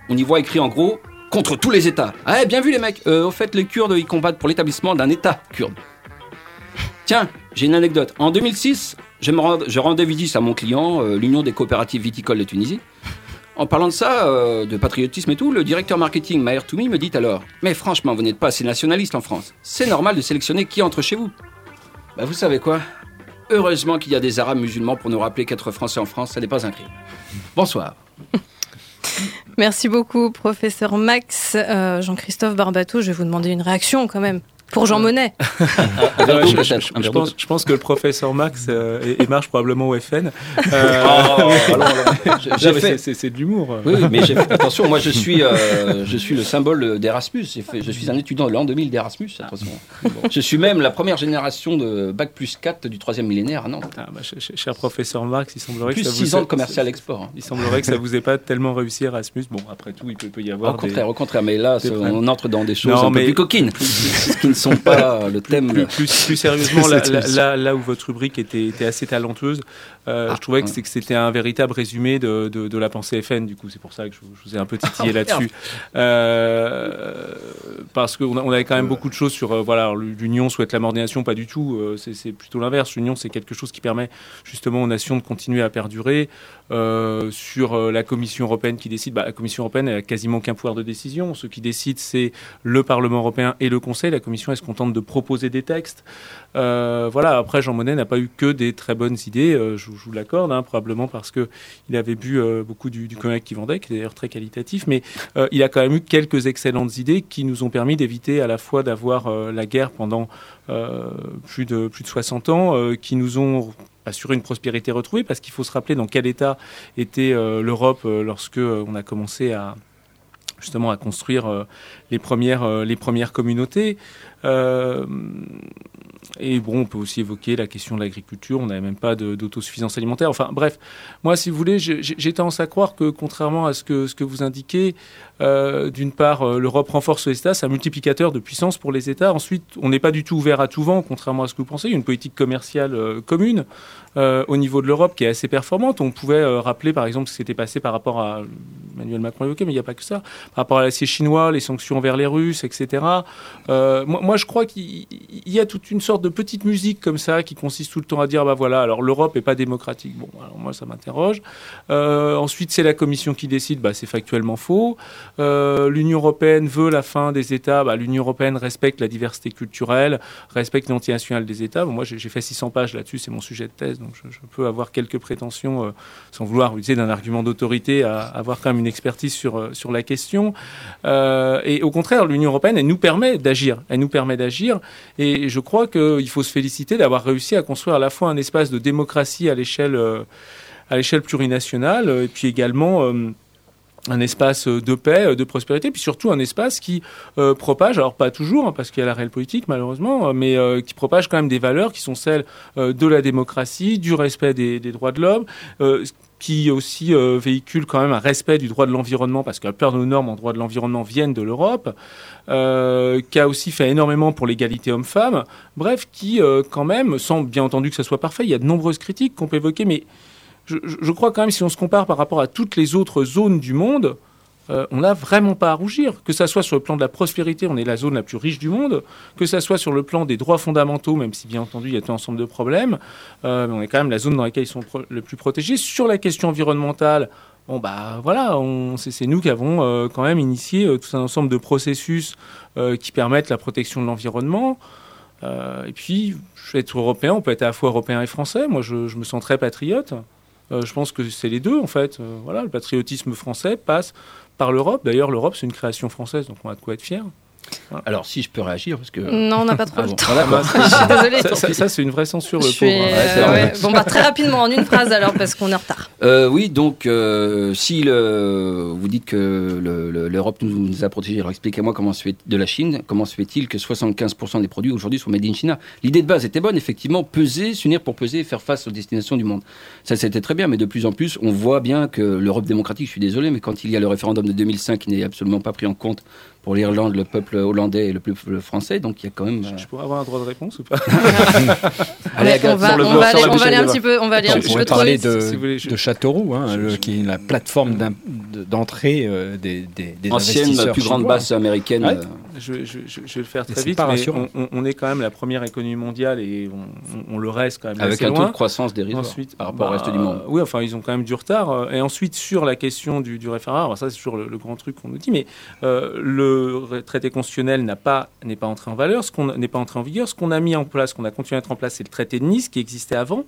On y voit écrit en gros contre tous les États. Ah, bien vu les mecs. Euh, au fait, les Kurdes, ils combattent pour l'établissement d'un État kurde. Tiens, j'ai une anecdote. En 2006, je, me rend- je rendais visite à mon client, euh, l'Union des coopératives viticoles de Tunisie. En parlant de ça, euh, de patriotisme et tout, le directeur marketing Maher Toumi me dit alors Mais franchement, vous n'êtes pas assez nationaliste en France. C'est normal de sélectionner qui entre chez vous. Bah, vous savez quoi? Heureusement qu'il y a des Arabes musulmans pour nous rappeler qu'être français en France, ça n'est pas un crime. Bonsoir. Merci beaucoup, professeur Max. Euh, Jean-Christophe Barbato, je vais vous demander une réaction quand même. Pour Jean Monnet. Ouais, je, je- je- je pense, je pense que le professeur Max euh, et, et marche probablement au FN. Euh, Oh, mais fait- c'est- de l'humour. Oui, oui, mais fait- attention, moi je suis, euh, je suis le symbole d'Erasmus. Je suis un étudiant de l'an 2000 d'Erasmus. Je suis même la première génération de Bac plus 4 du troisième millénaire à Nantes. Ah, bah, ch- ch- cher professeur Marx, il semblerait Plus que ça vous six ans de commercial export. hein. Il semblerait que ça vous ait pas tellement réussi Erasmus. Bon, après tout, il peut, peut y avoir. Au contraire, au contraire, mais là, on entre dans des choses Non, un peu plus coquines, qui ne sont pas le thème. Plus, plus, plus sérieusement, là, où votre rubrique était, était assez talenteuse, euh, je trouvais que ouais. c'était un véritable résumé de, de- de la pensée FN. Du coup, c'est pour ça que je, vous- je vous ai un peu titillé Oh, là-dessus. Euh, parce qu'on on avait quand même beaucoup de choses sur. euh, voilà, l'Union souhaite la mort des nations, pas du tout. euh, c'est plutôt l'inverse. L'Union, c'est quelque chose qui permet justement aux nations de continuer à perdurer. Euh, sur euh, la Commission européenne qui décide, bah, la Commission européenne elle a quasiment qu'un pouvoir de décision. Ce qui décide, c'est le Parlement européen et le Conseil. La Commission, elle se contente de proposer des textes. Euh, voilà. Après, Jean Monnet n'a pas eu que des très bonnes idées. euh, je, vous- l'accorde, hein, probablement parce que il avait bu euh, beaucoup du, du cognac qui vendait, qui est d'ailleurs très qualitatif. Mais il a quand même eu quelques excellentes idées qui nous ont permis d'éviter à la fois d'avoir la guerre pendant plus de plus de 60 ans, qui nous ont assuré une prospérité retrouvée, parce qu'il faut se rappeler dans quel état était l'Europe lorsque on a commencé à justement à construire euh, les premières euh, les premières communautés. Euh, et bon, on peut aussi évoquer la question de l'agriculture. On n'avait même pas d'autosuffisance alimentaire. Enfin, bref, moi, si vous voulez, j'ai tendance à croire que, contrairement à ce que, ce que vous indiquez, euh, d'une part, euh, l'Europe renforce les États, c'est un multiplicateur de puissance pour les États. Ensuite, on n'est pas du tout ouvert à tout vent, contrairement à ce que vous pensez. Il y a une politique commerciale euh, commune au niveau de l'Europe qui est assez performante. On pouvait rappeler, par exemple, ce qui s'était passé par rapport à Emmanuel Macron évoqué, mais il n'y a pas que ça, par rapport à l'acier chinois, les sanctions envers les Russes, etc. Moi, je crois qu'il il y a toute une sorte de petite musique comme ça qui consiste tout le temps à dire, bah voilà, alors l'Europe n'est pas démocratique. Bon, alors moi, ça m'interroge. Ensuite, c'est la Commission qui décide, bah, c'est factuellement faux. Euh, L'Union européenne veut la fin des États. Bah, L'Union européenne respecte la diversité culturelle, respecte l'identité nationale des États. Bon, moi, j'ai fait 600 pages là-dessus, c'est mon sujet de thèse, donc je, peux avoir quelques prétentions, euh, sans vouloir utiliser d'un argument d'autorité, à avoir quand même une expertise sur, euh, sur la question. Et au contraire, l'Union européenne, elle nous permet d'agir. Elle nous permet d'agir. Et je crois qu'il faut se féliciter d'avoir réussi à construire à la fois un espace de démocratie à l'échelle à l'échelle plurinationale, et puis également un espace euh, de paix, euh, de prospérité, puis surtout un espace qui euh, propage, alors pas toujours, hein, parce qu'il y a la réelle politique malheureusement, mais qui propage quand même des valeurs qui sont celles de la démocratie, du respect des, droits de l'homme, qui aussi véhicule quand même un respect du droit de l'environnement, parce que la plupart de nos normes en droit de l'environnement viennent de l'Europe, qui a aussi fait énormément pour l'égalité homme-femme, bref, qui quand même, sans bien entendu que ça soit parfait, il y a de nombreuses critiques qu'on peut évoquer, mais je, crois quand même, si on se compare par rapport à toutes les autres zones du monde, euh, on n'a vraiment pas à rougir. Que ça soit sur le plan de la prospérité, on est la zone la plus riche du monde, que ça soit sur le plan des droits fondamentaux, même si bien entendu il y a tout un ensemble de problèmes, euh, on est quand même la zone dans laquelle ils sont le plus protégés. Sur la question environnementale, bon bah voilà, c'est nous qui avons euh, quand même initié tout un ensemble de processus qui permettent la protection de l'environnement. Et puis, être européen, on peut être à la fois européen et français. Moi, je me sens très patriote. Euh, je pense que c'est les deux, en fait. Euh, voilà, le patriotisme français passe par l'Europe. D'ailleurs, l'Europe, c'est une création française, donc on a de quoi être fier. Alors, si je peux réagir, parce que. Non, on n'a pas trop Ah le bon. temps. Ah. Je suis désolée. Ça, ça- ça, c'est une vraie censure, Je pauvre. hein. euh, ouais. Bon, bah, très rapidement, en une phrase alors, parce qu'on est en retard. Euh, oui, donc euh, si le, vous dites que le- le- l'Europe nous, nous a protégés, alors expliquez-moi comment se fait de la Chine, comment se fait-il que 75% des produits aujourd'hui sont made in China? L'idée de base était bonne, effectivement, peser, s'unir pour peser et faire face aux destinations du monde. Ça, c'était très bien, mais de plus en plus, on voit bien que l'Europe démocratique, je suis désolé, mais quand il y a le référendum de 2005 qui n'est absolument pas pris en compte pour l'Irlande, le peuple hollandais et le peuple français, donc il y a quand même. euh, Je pourrais avoir un droit de réponse ou pas Allez, on va, on va aller, la on va bouche, aller un petit peu, on va aller un On petit peu trop vite. de, si voulez, je- de Châteauroux, hein, le- qui est la plateforme d'entrée euh, des, des, des Ancienne, investisseurs plus grande chinois. base américaine. Ouais. euh, Je, je- je- je vais le faire très vite, pas mais on, est quand même la première économie mondiale et on, on- on le reste quand même Avec assez un taux de croissance dérisoire Ensuite, par rapport au bah, reste du monde. Oui, enfin, ils ont quand même du retard. Et ensuite, sur la question du, du référendum, ça, c'est toujours le, le grand truc qu'on nous dit, mais euh, le traité constitutionnel n'a pas n'est pas entré en valeur, ce qu'on n'est pas entré en vigueur. Ce qu'on a mis en place, ce qu'on a continué à mettre en place, c'est le traité de Nice qui existait avant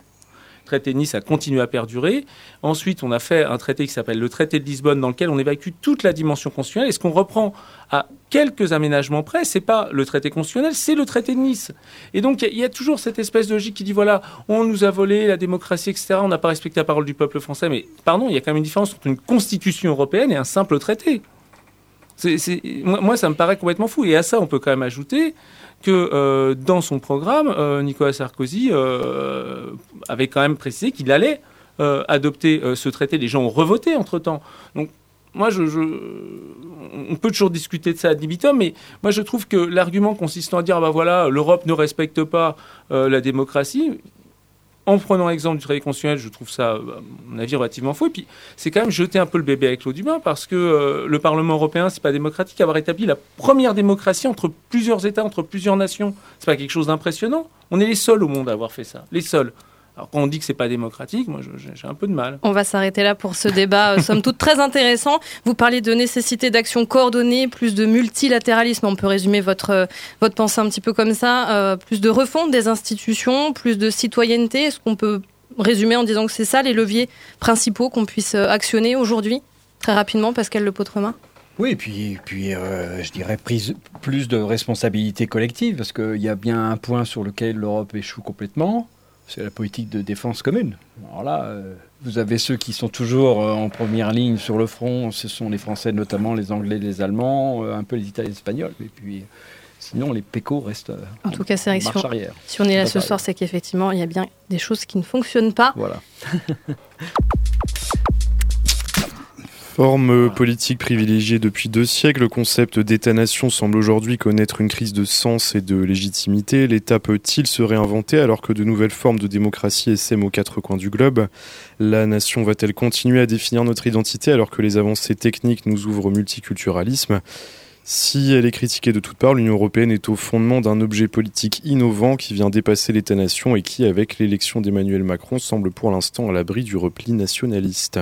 traité de Nice a continué à perdurer. Ensuite, on a fait un traité qui s'appelle le traité de Lisbonne, dans lequel on évacue toute la dimension constitutionnelle. Et ce qu'on reprend à quelques aménagements près, c'est pas le traité constitutionnel, c'est le traité de Nice. Et donc, il y, a toujours cette espèce de logique qui dit voilà, on nous a volé la démocratie, etc. On n'a pas respecté la parole du peuple français. Mais pardon, il y a quand même une différence entre une constitution européenne et un simple traité. Moi, ça me paraît complètement fou. Et à ça, on peut quand même ajouter que euh, dans son programme, euh, Nicolas Sarkozy euh, avait quand même précisé qu'il allait adopter ce traité. Les gens ont revoté entre-temps. Donc, moi, je, on peut toujours discuter de ça à libitum, mais moi, je trouve que l'argument consistant à dire, bah voilà, l'Europe ne respecte pas la démocratie, en prenant l'exemple du traité constitutionnel, je trouve ça, à mon avis, relativement faux. Et puis, c'est quand même jeter un peu le bébé avec l'eau du bain, parce que euh, le Parlement européen, c'est pas démocratique. Avoir établi la première démocratie entre plusieurs États, entre plusieurs nations, c'est pas quelque chose d'impressionnant. On est les seuls au monde à avoir fait ça, les seuls. Alors quand on dit que c'est pas démocratique, moi j'ai un peu de mal. On va s'arrêter là pour ce débat, euh, somme toute très intéressant. Vous parlez de nécessité d'action coordonnée, plus de multilatéralisme. On peut résumer votre euh, votre pensée un petit peu comme ça, euh, plus de refonte des institutions, plus de citoyenneté. Est-ce qu'on peut résumer en disant que c'est ça les leviers principaux qu'on puisse actionner aujourd'hui? Très rapidement, Pascal Le Potremin oui, et puis, puis je dirais prise, plus de responsabilité collective, parce qu'il y a bien un point sur lequel l'Europe échoue complètement, c'est la politique de défense commune. Alors là, euh, vous avez ceux qui sont toujours euh, en première ligne sur le front, ce sont les Français notamment, les Anglais, les Allemands, euh, un peu les Italiens, les Espagnols, et puis sinon les PECO restent en, tout cas, c'est vrai si, arrière. si on est là ce soir, c'est qu'effectivement, il y a bien des choses qui ne fonctionnent pas. Voilà. Forme politique privilégiée depuis deux siècles, le concept d'État-nation semble aujourd'hui connaître une crise de sens et de légitimité. L'État peut-il se réinventer alors que de nouvelles formes de démocratie essaiment aux quatre coins du globe? La nation va-t-elle continuer à définir notre identité alors que les avancées techniques nous ouvrent au multiculturalisme? Si elle est critiquée de toutes parts, l'Union européenne est au fondement d'un objet politique innovant qui vient dépasser l'État-nation et qui, avec l'élection d'Emmanuel Macron, semble pour l'instant à l'abri du repli nationaliste.